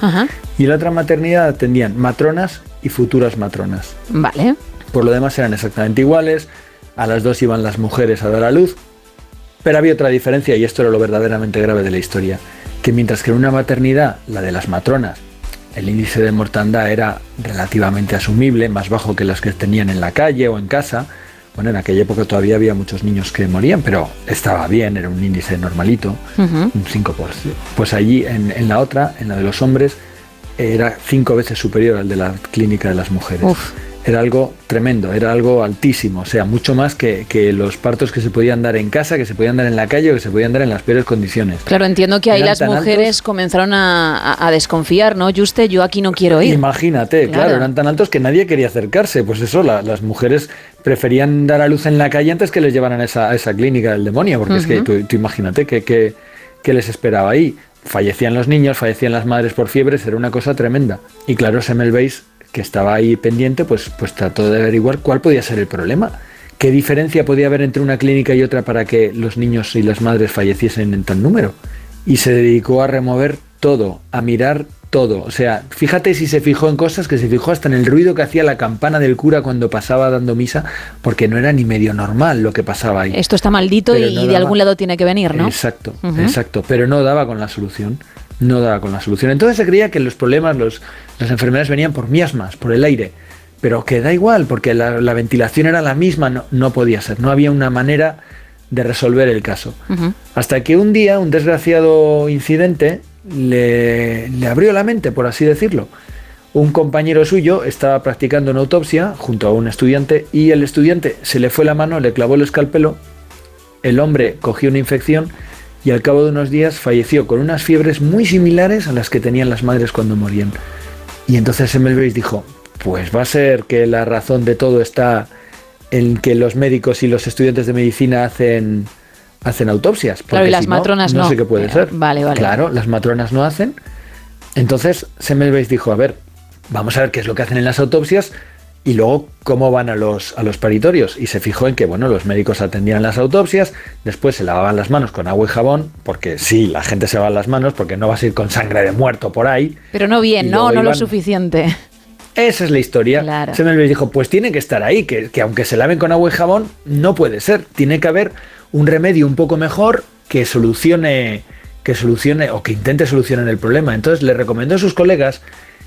y en la otra maternidad atendían matronas y futuras matronas. Vale. Por lo demás eran exactamente iguales, a las dos iban las mujeres a dar a luz, pero había otra diferencia y esto era lo verdaderamente grave de la historia, que mientras que en una maternidad, la de las matronas, el índice de mortandad era relativamente asumible, más bajo que los que tenían en la calle o en casa, bueno, en aquella época todavía había muchos niños que morían, pero estaba bien, era un índice normalito, Ujú. un 5%. Pues allí, en, en la otra, en la de los hombres, era cinco veces superior al de la clínica de las mujeres. Uf. Era algo tremendo, era algo altísimo, o sea, mucho más que, que los partos que se podían dar en casa, que se podían dar en la calle o que se podían dar en las peores condiciones. Claro, entiendo que ahí Eran las mujeres comenzaron a, a- desconfiar, ¿no? Juste, yo aquí no quiero ir. Imagínate, claro. Claro. eran tan altos que nadie quería acercarse. Pues eso, la- las mujeres preferían dar a luz en la calle antes que les llevaran a esa, a esa clínica del demonio, porque es que tú imagínate que, que- que les esperaba ahí. Fallecían los niños, fallecían las madres por fiebres, era una cosa tremenda. Y claro, Semmelweis, que estaba ahí pendiente, pues, pues trató de averiguar cuál podía ser el problema. ¿Qué diferencia podía haber entre una clínica y otra para que los niños y las madres falleciesen en tal número? Y se dedicó a remover todo, a mirar todo. O sea, fíjate si se fijó en cosas que se fijó hasta en el ruido que hacía la campana del cura cuando pasaba dando misa, porque no era ni medio normal lo que pasaba ahí. Esto está maldito Pero y, no de daba- algún lado tiene que venir, ¿no? Exacto, exacto. Pero no daba con la solución. No daba con la solución. Entonces se creía que los problemas, los, las enfermedades venían por miasmas, por el aire. Pero que da igual, porque la, la ventilación era la misma, no, no podía ser. No había una manera de resolver el caso. Hasta que un día un desgraciado incidente le, le abrió la mente, por así decirlo. Un compañero suyo estaba practicando una autopsia junto a un estudiante y el estudiante se le fue la mano, le clavó el escalpelo, el hombre cogió una infección y al cabo de unos días falleció con unas fiebres muy similares a las que tenían las madres cuando morían. Y entonces Semmelweis dijo, pues va a ser que la razón de todo está en que los médicos y los estudiantes de medicina hacen, hacen autopsias. Claro, y las si no, matronas no. No sé qué puede Eh, ser. vale, vale. Claro, las matronas no hacen. Entonces Semmelweis dijo, a ver, vamos a ver qué es lo que hacen en las autopsias y luego cómo van a los, a los paritorios. Y se fijó en que, bueno, los médicos atendían las autopsias, después se lavaban las manos con agua y jabón, porque sí, la gente se lava las manos, porque no vas a ir con sangre de muerto por ahí. Pero no bien, ¿no? No lo suficiente. Esa es la historia. Claro. Se me dijo, pues tiene que estar ahí, que, que aunque se laven con agua y jabón, no puede ser. Tiene que haber un remedio un poco mejor que solucione, que solucione o que intente solucionar el problema. Entonces le recomendó a sus colegas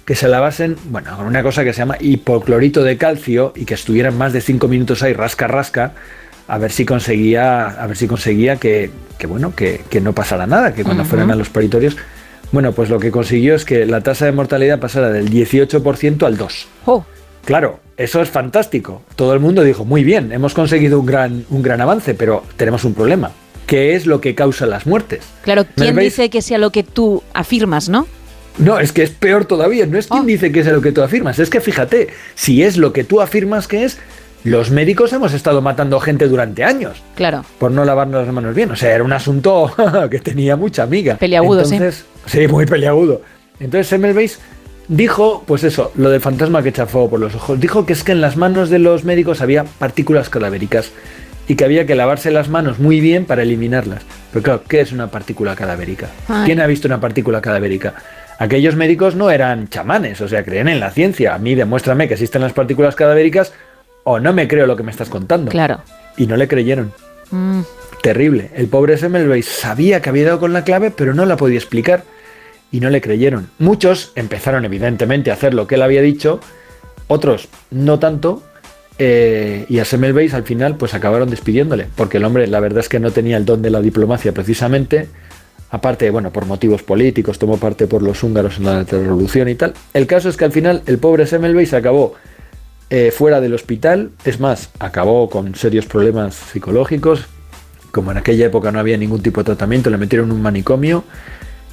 que se lavasen, bueno, con una cosa que se llama hipoclorito de calcio y que estuvieran más de 5 minutos ahí rasca rasca a ver si conseguía a ver si conseguía que, bueno que, no pasara nada que cuando fueran a los peritorios bueno pues lo que consiguió es que la tasa de mortalidad pasara del 18% al 2 oh. claro eso es fantástico. Todo el mundo dijo muy bien hemos conseguido un gran un gran avance pero tenemos un problema ¿qué es lo que causa las muertes? claro quién dice que sea lo que tú afirmas no no, es que es peor todavía. No es quien oh. dice que es lo que tú afirmas. Es que fíjate, si es lo que tú afirmas que es, los médicos hemos estado matando gente durante años. Claro. Por no lavarnos las manos bien. O sea, era un asunto [LAUGHS] que tenía mucha amiga. Peliagudo, Entonces, sí. Sí, muy peliagudo. Entonces Semmelweis dijo, pues eso, lo del fantasma que chafó por los ojos. Dijo que es que en las manos de los médicos había partículas cadavéricas y que había que lavarse las manos muy bien para eliminarlas. Pero claro, ¿qué es una partícula cadavérica? ¿Quién ha visto una partícula cadavérica? Aquellos médicos no eran chamanes, o sea, creen en la ciencia. A mí demuéstrame que existen las partículas cadavéricas o no me creo lo que me estás contando. Claro. Y no le creyeron. Mm. Terrible. El pobre Semmelweis sabía que había dado con la clave, pero no la podía explicar. Y no le creyeron. Muchos empezaron evidentemente a hacer lo que él había dicho, otros no tanto, eh, y a Semmelweis al final pues acabaron despidiéndole, porque el hombre la verdad es que no tenía el don de la diplomacia precisamente, aparte, bueno, por motivos políticos, tomó parte por los húngaros en la revolución y tal. El caso es que al final el pobre Semmelweis acabó eh, fuera del hospital, es más, acabó con serios problemas psicológicos, como en aquella época no había ningún tipo de tratamiento, le metieron en un manicomio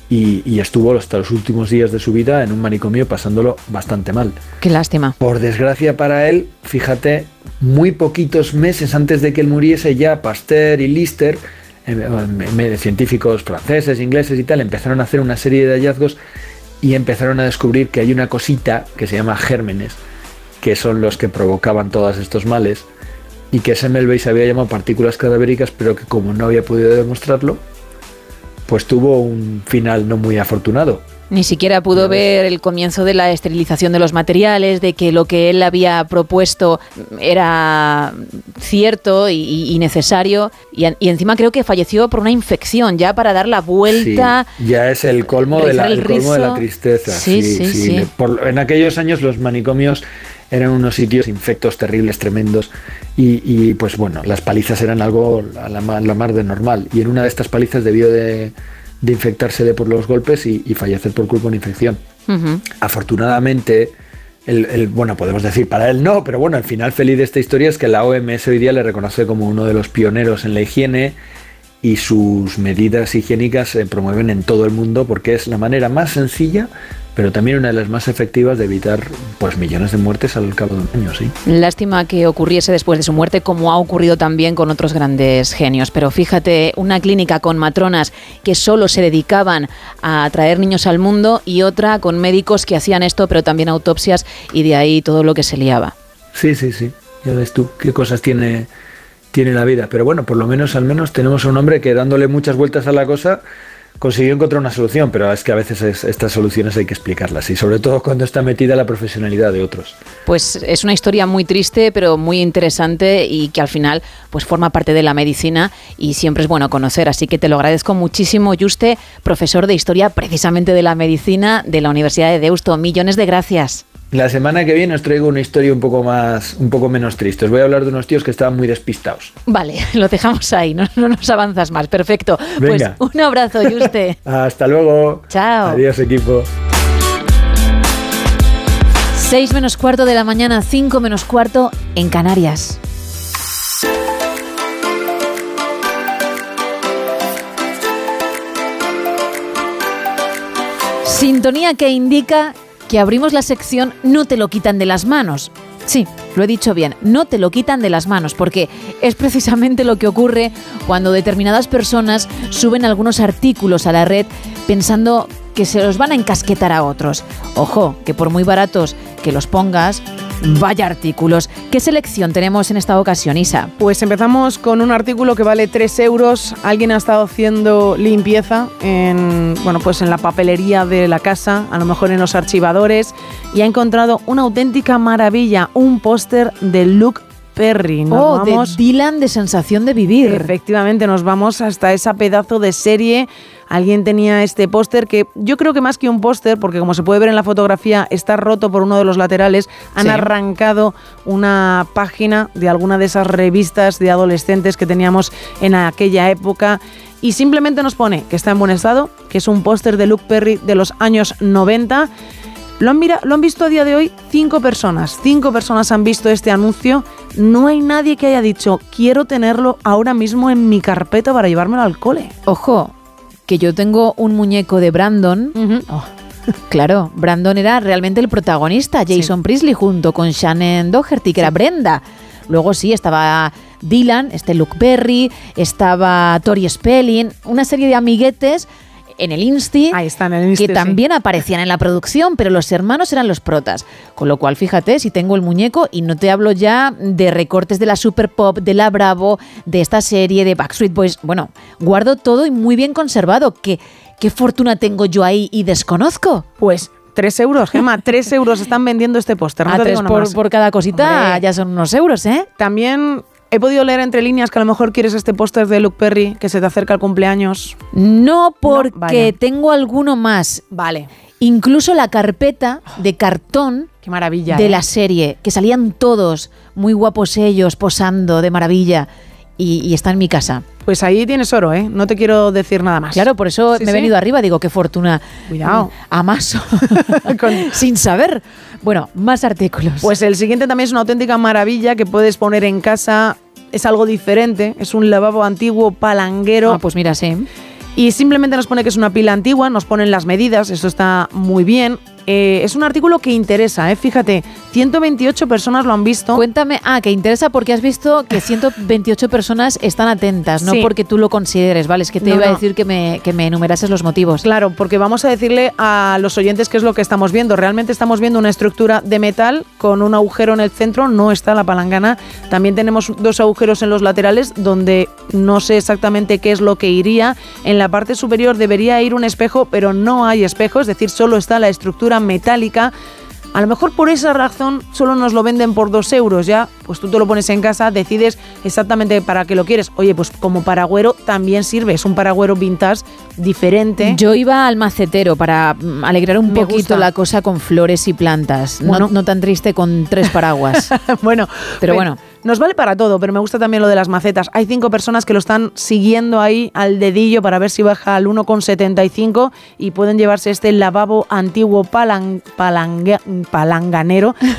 y, y, estuvo hasta los últimos días de su vida en un manicomio pasándolo bastante mal. Qué lástima. Por desgracia para él, fíjate, muy poquitos meses antes de que él muriese ya Pasteur y Lister científicos franceses, ingleses y tal, empezaron a hacer una serie de hallazgos y empezaron a descubrir que hay una cosita que se llama gérmenes, que son los que provocaban todos estos males, y que Semmelweis había llamado partículas cadavéricas, pero que como no había podido demostrarlo, pues tuvo un final no muy afortunado. Ni siquiera pudo ver el comienzo de la esterilización de los materiales, de que lo que él había propuesto era cierto y, necesario. Y, encima creo que falleció por una infección, ya para dar la vuelta. ya es el colmo, de la, colmo de la tristeza. Sí, sí, sí. en aquellos años los manicomios eran unos sitios infectos terribles, tremendos, y, pues bueno, las palizas eran algo a la, la mar de normal. Y en una de estas palizas debió de de infectársele por los golpes y, fallecer por culpa de una infección. Afortunadamente, el, bueno, podemos decir para él no, pero bueno, el final feliz de esta historia es que la OMS hoy día le reconoce como uno de los pioneros en la higiene y sus medidas higiénicas se promueven en todo el mundo porque es la manera más sencilla pero también una de las más efectivas de evitar pues millones de muertes al cabo de un año, sí. Lástima que ocurriese después de su muerte, como ha ocurrido también con otros grandes genios. Pero fíjate, una clínica con matronas que solo se dedicaban a traer niños al mundo y otra con médicos que hacían esto, pero también autopsias y de ahí todo lo que se liaba. Sí, sí, sí. Ya ves tú qué cosas tiene tiene la vida. Pero bueno, por lo menos, al menos tenemos a un hombre que dándole muchas vueltas a la cosa consiguió encontrar una solución, pero es que a veces estas soluciones hay que explicarlas y sobre todo cuando está metida la profesionalidad de otros. Pues es una historia muy triste, pero muy interesante y que al final pues forma parte de la medicina y siempre es bueno conocer, así que te lo agradezco muchísimo, Juste, profesor de historia precisamente de la medicina de la Universidad de Deusto. Millones de gracias. La semana que viene os traigo una historia un poco más, un poco menos triste. Os voy a hablar de unos tíos que estaban muy despistados. Vale, [LAUGHS] lo dejamos ahí, no, nos avanzas más. Perfecto. Pues un abrazo, Juste. [LAUGHS] Hasta luego. Chao. Adiós, equipo. 6 menos cuarto de la mañana, 5 menos cuarto en Canarias. Sintonía que indica que abrimos la sección No te lo quitan de las manos. Sí, lo he dicho bien, no te lo quitan de las manos, porque es precisamente lo que ocurre cuando determinadas personas suben algunos artículos a la red pensando que se los van a encasquetar a otros. Ojo, que por muy baratos que los pongas, vaya artículos. ¿Qué selección tenemos en esta ocasión, Isa? Pues empezamos con un artículo que vale 3 euros. Alguien ha estado haciendo limpieza en, bueno, pues en la papelería de la casa, a lo mejor en los archivadores, y ha encontrado una auténtica maravilla, un póster de Luke Perry. Nos oh, vamos, de Dylan de Sensación de Vivir. Efectivamente, nos vamos hasta esa pedazo de serie. Alguien tenía este póster que yo creo que más que un póster, porque como se puede ver en la fotografía, está roto por uno de los laterales, han Sí. arrancado una página de alguna de esas revistas de adolescentes que teníamos en aquella época y simplemente nos pone que está en buen estado, que es un póster de Luke Perry de los años 90. Lo han, mira- lo han visto a día de hoy cinco personas. Cinco personas han visto este anuncio. No hay nadie que haya dicho, quiero tenerlo ahora mismo en mi carpeta para llevármelo al cole. Ojo, que yo tengo un muñeco de Brandon. Oh, claro, Brandon era realmente el protagonista, Jason Priestley junto con Shannon Doherty, que era Brenda. Luego sí, estaba Dylan, este Luke Perry, estaba Tori Spelling, una serie de amiguetes en el Insti, Insti, que sí. también aparecían en la producción, pero los hermanos eran los protas. Con lo cual, fíjate, si tengo el muñeco y no te hablo ya de recortes de la Super Pop, de la Bravo, de esta serie, de Backstreet Boys. Bueno, guardo todo y muy bien conservado. ¿Qué, qué fortuna tengo yo ahí y desconozco? Pues Tres euros, Gemma, tres euros están vendiendo este póster. no por, por cada cosita Hombre. ya son unos euros, ¿eh? También he podido leer entre líneas que a lo mejor quieres este póster de Luke Perry que se te acerca al cumpleaños. No, porque tengo alguno más. Vale. Incluso la carpeta de cartón Qué maravilla. de ¿eh? la serie, que salían todos muy guapos ellos, posando de maravilla, y, y está en mi casa. Pues ahí tienes oro, ¿eh? No te quiero decir nada más. Claro, por eso Sí, me he sí. venido arriba, digo, qué fortuna. Cuidado. Mm, Amaso. [LAUGHS] [LAUGHS] Sin saber. Bueno, más artículos. Pues el siguiente también es una auténtica maravilla que puedes poner en casa. Es algo diferente. Es un lavabo antiguo palanguero. Ah, pues mira, sí. Y simplemente nos pone que es una pila antigua, nos ponen las medidas, eso está muy bien. Eh, es un artículo que interesa, ¿eh? fíjate, 128 personas lo han visto. Cuéntame, ah, que interesa porque has visto que 128 personas están atentas, no Sí. porque tú lo consideres, ¿vale? Es que te No, iba a decir que me, que me enumerases los motivos. Claro, porque vamos a decirle a los oyentes qué es lo que estamos viendo. Realmente estamos viendo una estructura de metal con un agujero en el centro, no está la palangana. También tenemos dos agujeros en los laterales donde no sé exactamente qué es lo que iría. En la parte superior debería ir un espejo, pero no hay espejo, es decir, solo está la estructura metálica. A lo mejor por esa razón solo nos lo venden por dos euros ya, pues tú te lo pones en casa, decides exactamente para qué lo quieres. Oye, pues como paragüero también sirve, es un paragüero vintage diferente. Yo iba al macetero para mm, alegrar un Me poquito gusta. la cosa con flores y plantas. No- Bueno. No, tan triste con tres paraguas. [LAUGHS] bueno, Pero bueno. Nos vale para todo, pero me gusta también lo de las macetas. Hay cinco personas que lo están siguiendo ahí al dedillo para ver si baja al 1,75 y pueden llevarse este lavabo antiguo palanganero,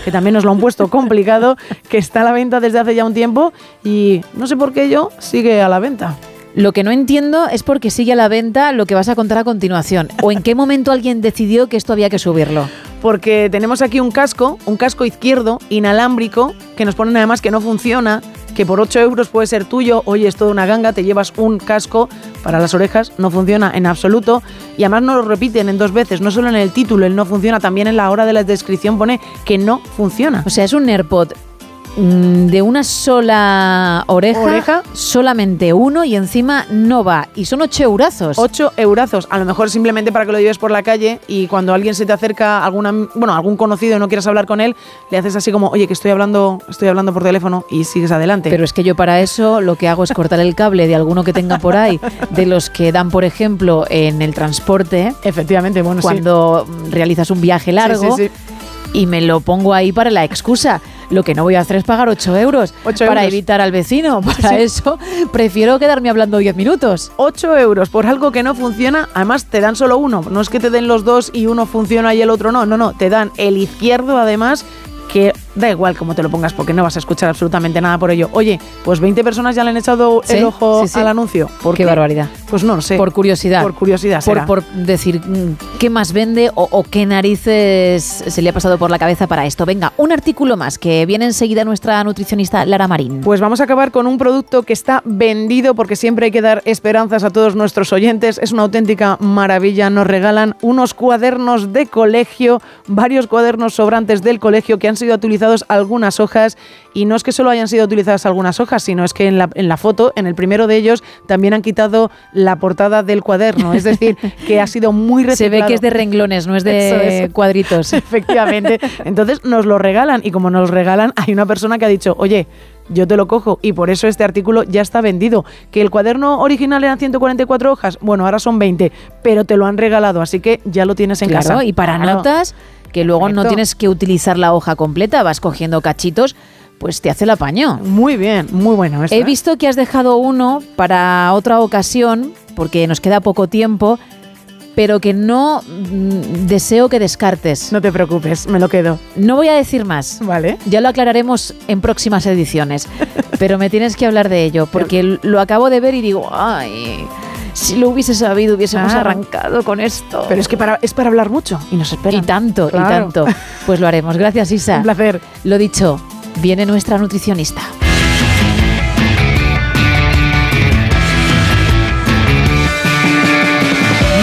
que también nos lo han puesto complicado, que está a la venta desde hace ya un tiempo y no sé por qué yo sigue a la venta. Lo que no entiendo es por qué sigue a la venta lo que vas a contar a continuación. ¿O en qué momento alguien decidió que esto había que subirlo? porque tenemos aquí un casco, un casco izquierdo, inalámbrico, que nos ponen además que no funciona, que por 8 euros puede ser tuyo, oye, es toda una ganga, te llevas un casco para las orejas, no funciona en absoluto, y además no lo repiten en dos veces, no solo en el título, el no funciona, también en la hora de la descripción pone que no funciona. O sea, es un AirPod de una sola oreja, Oreja. solamente uno y encima no va. Y son ocho eurazos. 8 eurazos, a lo mejor simplemente para que lo lleves por la calle y cuando alguien se te acerca, alguna, bueno, algún conocido y no quieras hablar con él, le haces así como, oye, que estoy hablando, estoy hablando por teléfono y sigues adelante. Pero es que yo para eso lo que hago es cortar el cable de alguno que tenga por ahí, de los que dan, por ejemplo, en el transporte. Efectivamente, bueno. Cuando mm, realizas un viaje largo. sí, sí. Y me lo pongo ahí para la excusa. Lo que no voy a hacer es pagar 8 euros para euros. evitar al vecino. [LAUGHS] Para Sí. eso prefiero quedarme hablando 10 minutos. 8 euros por algo que no funciona, además te dan solo uno, no es que te den los dos y uno funciona y el otro no, no, no, te dan el izquierdo además que da igual cómo te lo pongas porque no vas a escuchar absolutamente nada por ello. Oye, pues 20 personas ya le han echado Sí, el ojo sí, sí. al anuncio. ¿Por Qué barbaridad. Pues no lo sé. Por curiosidad. Por curiosidad. Por, por decir mm, qué más vende o, o, qué narices se le ha pasado por la cabeza para esto. Venga, un artículo más que viene enseguida nuestra nutricionista Lara Marín. Pues vamos a acabar con un producto que está vendido porque siempre hay que dar esperanzas a todos nuestros oyentes. Es una auténtica maravilla. Nos regalan unos cuadernos de colegio, varios cuadernos sobrantes del colegio que han sido utilizados algunas hojas y no es que solo hayan sido utilizadas algunas hojas, sino es que en la, en la foto, en el primero de ellos, también han quitado la portada del cuaderno. Es decir, que ha sido muy reciclado. [LAUGHS] Se ve que es de renglones, no es de [LAUGHS] cuadritos. Efectivamente. Entonces nos lo regalan y como nos lo regalan, hay una persona que ha dicho, oye, yo te lo cojo y por eso este artículo ya está vendido. Que el cuaderno original eran 144 hojas, bueno, ahora son 20, pero te lo han regalado, así que ya lo tienes en claro, casa. Y para Claro. notas, que luego no tienes que utilizar la hoja completa, vas cogiendo cachitos, pues te hace el apaño. Muy bien, muy bueno. esto, He ¿eh? visto que has dejado uno para otra ocasión, porque nos queda poco tiempo, pero que no mm, deseo que descartes. No te preocupes, me lo quedo. No voy a decir más. Vale. Ya lo aclararemos en próximas ediciones. [LAUGHS] pero me tienes que hablar de ello, porque lo acabo de ver y digo, ay, si lo hubiese sabido, hubiésemos Claro. arrancado con esto. Pero es que para, es para hablar mucho y nos espera. Y tanto, Claro. y tanto. Pues lo haremos. Gracias, Isa. [LAUGHS] Un placer. Lo dicho, viene nuestra nutricionista.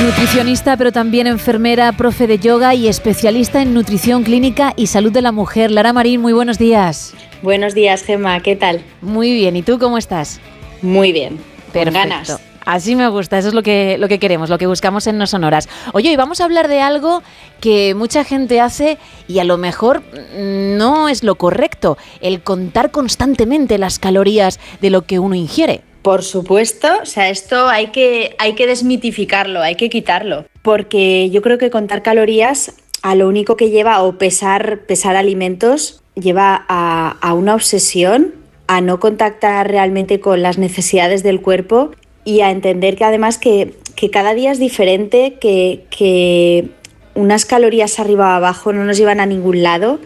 Nutricionista, pero también enfermera, profe de yoga y especialista en nutrición clínica y salud de la mujer. Lara Marín, muy buenos días. Buenos días, Gemma, ¿qué tal? Muy bien, ¿y tú cómo estás? Muy bien, con Perfecto. ganas. Así me gusta, eso es lo que, lo que queremos, lo que buscamos en No Sonoras. Oye, y vamos a hablar de algo que mucha gente hace y a lo mejor no es lo correcto, el contar constantemente las calorías de lo que uno ingiere. Por supuesto, o sea, esto hay que, hay que desmitificarlo, hay que quitarlo, porque yo creo que contar calorías a lo único que lleva o pesar, pesar alimentos lleva a una obsesión, a no contactar realmente con las necesidades del cuerpo y a entender que además que, que cada día es diferente, que, que unas calorías arriba o abajo no nos llevan a ningún lado,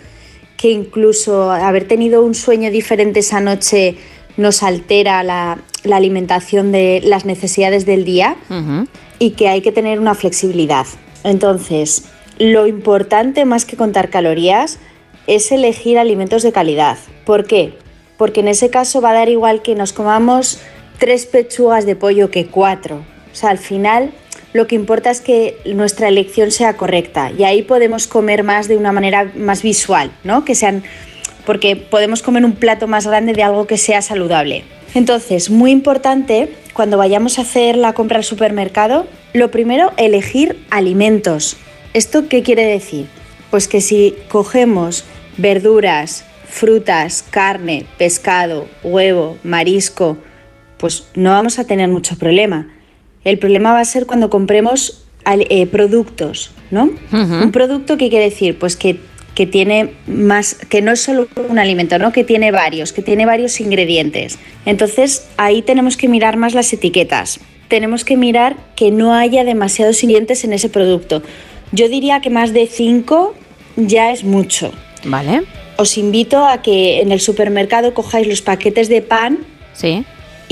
que incluso haber tenido un sueño diferente esa noche nos altera la, la alimentación de las necesidades del día y que hay que tener una flexibilidad. Entonces, lo importante más que contar calorías es elegir alimentos de calidad. ¿Por qué? Porque en ese caso va a dar igual que nos comamos tres pechugas de pollo que cuatro. O sea, al final lo que importa es que nuestra elección sea correcta y ahí podemos comer más de una manera más visual, ¿no? Que sean porque podemos comer un plato más grande de algo que sea saludable. Entonces, muy importante cuando vayamos a hacer la compra al supermercado, lo primero, elegir alimentos. ¿Esto qué quiere decir? Pues que si cogemos verduras, frutas, carne, pescado, huevo, marisco, pues no vamos a tener mucho problema. El problema va a ser cuando compremos al- eh, productos, ¿no? Un producto que quiere decir, pues que, que tiene más, que no es solo un alimento, ¿no? Que tiene varios, que tiene varios ingredientes. Entonces ahí tenemos que mirar más las etiquetas. Tenemos que mirar que no haya demasiados ingredientes en ese producto. Yo diría que más de 5 ya es mucho. Vale. Os invito a que en el supermercado cojáis los paquetes de pan Sí.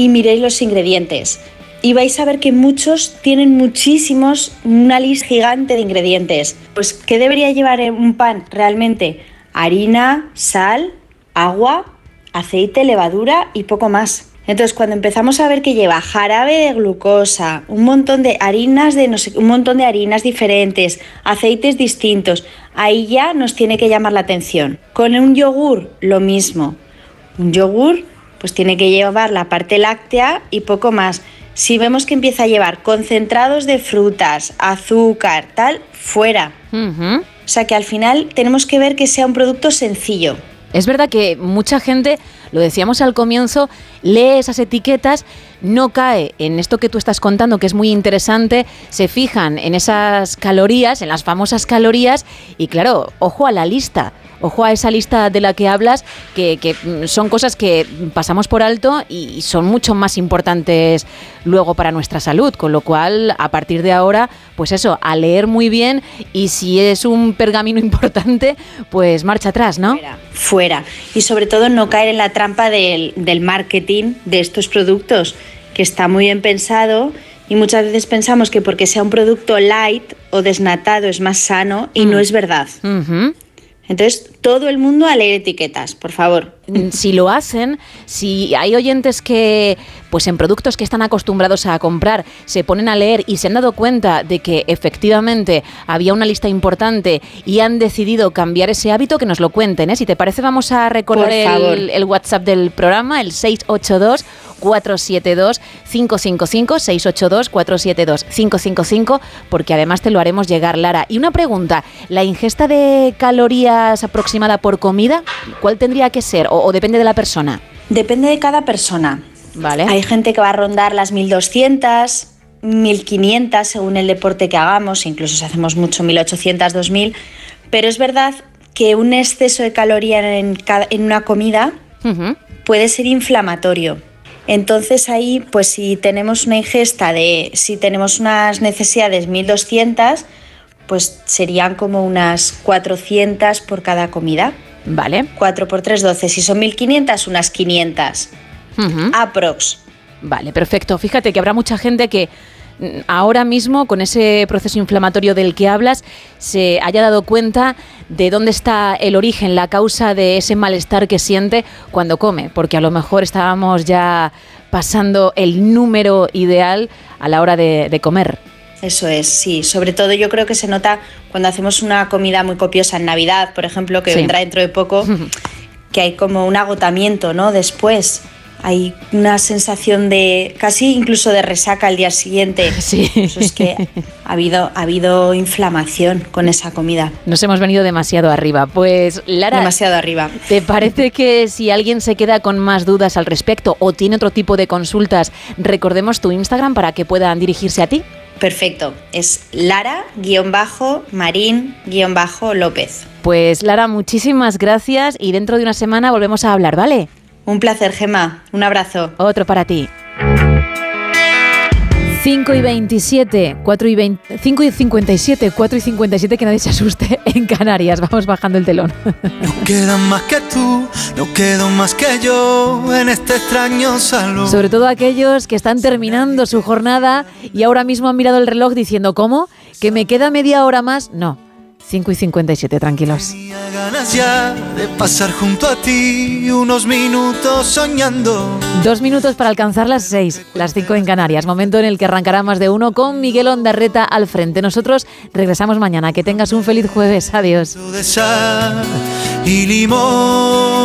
Y miréis los ingredientes. Y vais a ver que muchos tienen muchísimos, una lista gigante de ingredientes. Pues, ¿qué debería llevar un pan realmente? Harina, sal, agua, aceite, levadura y poco más. Entonces, cuando empezamos a ver que lleva jarabe de glucosa, un montón de harinas de no sé, un montón de harinas diferentes, aceites distintos, ahí ya nos tiene que llamar la atención. Con un yogur, lo mismo. Un yogur, pues tiene que llevar la parte láctea y poco más. Si vemos que empieza a llevar concentrados de frutas, azúcar, tal, fuera. O sea que al final tenemos que ver que sea un producto sencillo. Es verdad que mucha gente, lo decíamos al comienzo, lee esas etiquetas, no cae en esto que tú estás contando, que es muy interesante, se fijan en esas calorías, en las famosas calorías, y claro, ojo a la lista, ojo a esa lista de la que hablas, que, que, mm, son cosas que pasamos por alto y son mucho más importantes luego para nuestra salud, con lo cual a partir de ahora, pues eso, a leer muy bien y si es un pergamino [LAUGHS] importante, pues marcha atrás, ¿no? fuera. Y sobre todo no caer en la trampa del, del marketing de estos productos, que está muy bien pensado y muchas veces pensamos que porque sea un producto light o desnatado es más sano y no es verdad. Entonces, todo el mundo a leer etiquetas, por favor. Si lo hacen, si hay oyentes que, pues en productos que están acostumbrados a comprar, se ponen a leer y se han dado cuenta de que efectivamente había una lista importante y han decidido cambiar ese hábito, que nos lo cuenten. ¿eh? Si te parece, vamos a recordar el, el WhatsApp del programa, el 682 472 555 682 472 555 porque además te lo haremos llegar, Lara. Y una pregunta, ¿la ingesta de calorías aproximada por comida, cuál tendría que ser o, o depende de la persona? Depende de cada persona. Vale. Hay gente que va a rondar las 1200, 1500 según el deporte que hagamos, incluso si hacemos mucho 1800, 2000, pero es verdad que un exceso de caloría en, cada- en una comida puede ser inflamatorio. Entonces ahí, pues si tenemos una ingesta de, si tenemos unas necesidades 1200, pues serían como unas 400 por cada comida. Vale. 4 por 3, 12. Si son 1500, unas 500. Aprox. Vale, perfecto. Fíjate que habrá mucha gente que ahora mismo, con ese proceso inflamatorio del que hablas, se haya dado cuenta de dónde está el origen, la causa de ese malestar que siente cuando come, porque a lo mejor estábamos ya pasando el número ideal a la hora de, de comer. Eso es, sí. Sobre todo yo creo que se nota cuando hacemos una comida muy copiosa en Navidad, por ejemplo, que Sí. vendrá dentro de poco, [LAUGHS] que hay como un agotamiento, ¿no? Después hay una sensación de casi incluso de resaca al día siguiente. [LAUGHS] Sí. Eso es que ha habido, ha habido inflamación con esa comida. Nos hemos venido demasiado arriba. Pues, Lara. Demasiado arriba. ¿Te parece que si alguien se queda con más dudas al respecto o tiene otro tipo de consultas, recordemos tu Instagram para que puedan dirigirse a ti? Perfecto. Es Lara-Marín-López. Pues Lara, muchísimas gracias y dentro de una semana volvemos a hablar, ¿vale? Un placer, Gema. Un abrazo. Otro para ti. 5 y 27, 4 y 20, 5 y 57, 4 y 57, que nadie se asuste [LAUGHS] en Canarias. Vamos bajando el telón. Quedan más que tú, no quedo más que yo en este extraño salón. Sobre todo aquellos que están terminando su jornada y ahora mismo han mirado el reloj diciendo, ¿cómo? ¿Que me queda media hora más? No. 5 y 57, tranquilos. Ganas ya de pasar junto a ti unos minutos soñando. Dos minutos para alcanzar las seis, las cinco en Canarias. Momento en el que arrancará más de uno con Miguel Ondarreta al frente. Nosotros regresamos mañana. Que tengas un feliz jueves. Adiós. y limón.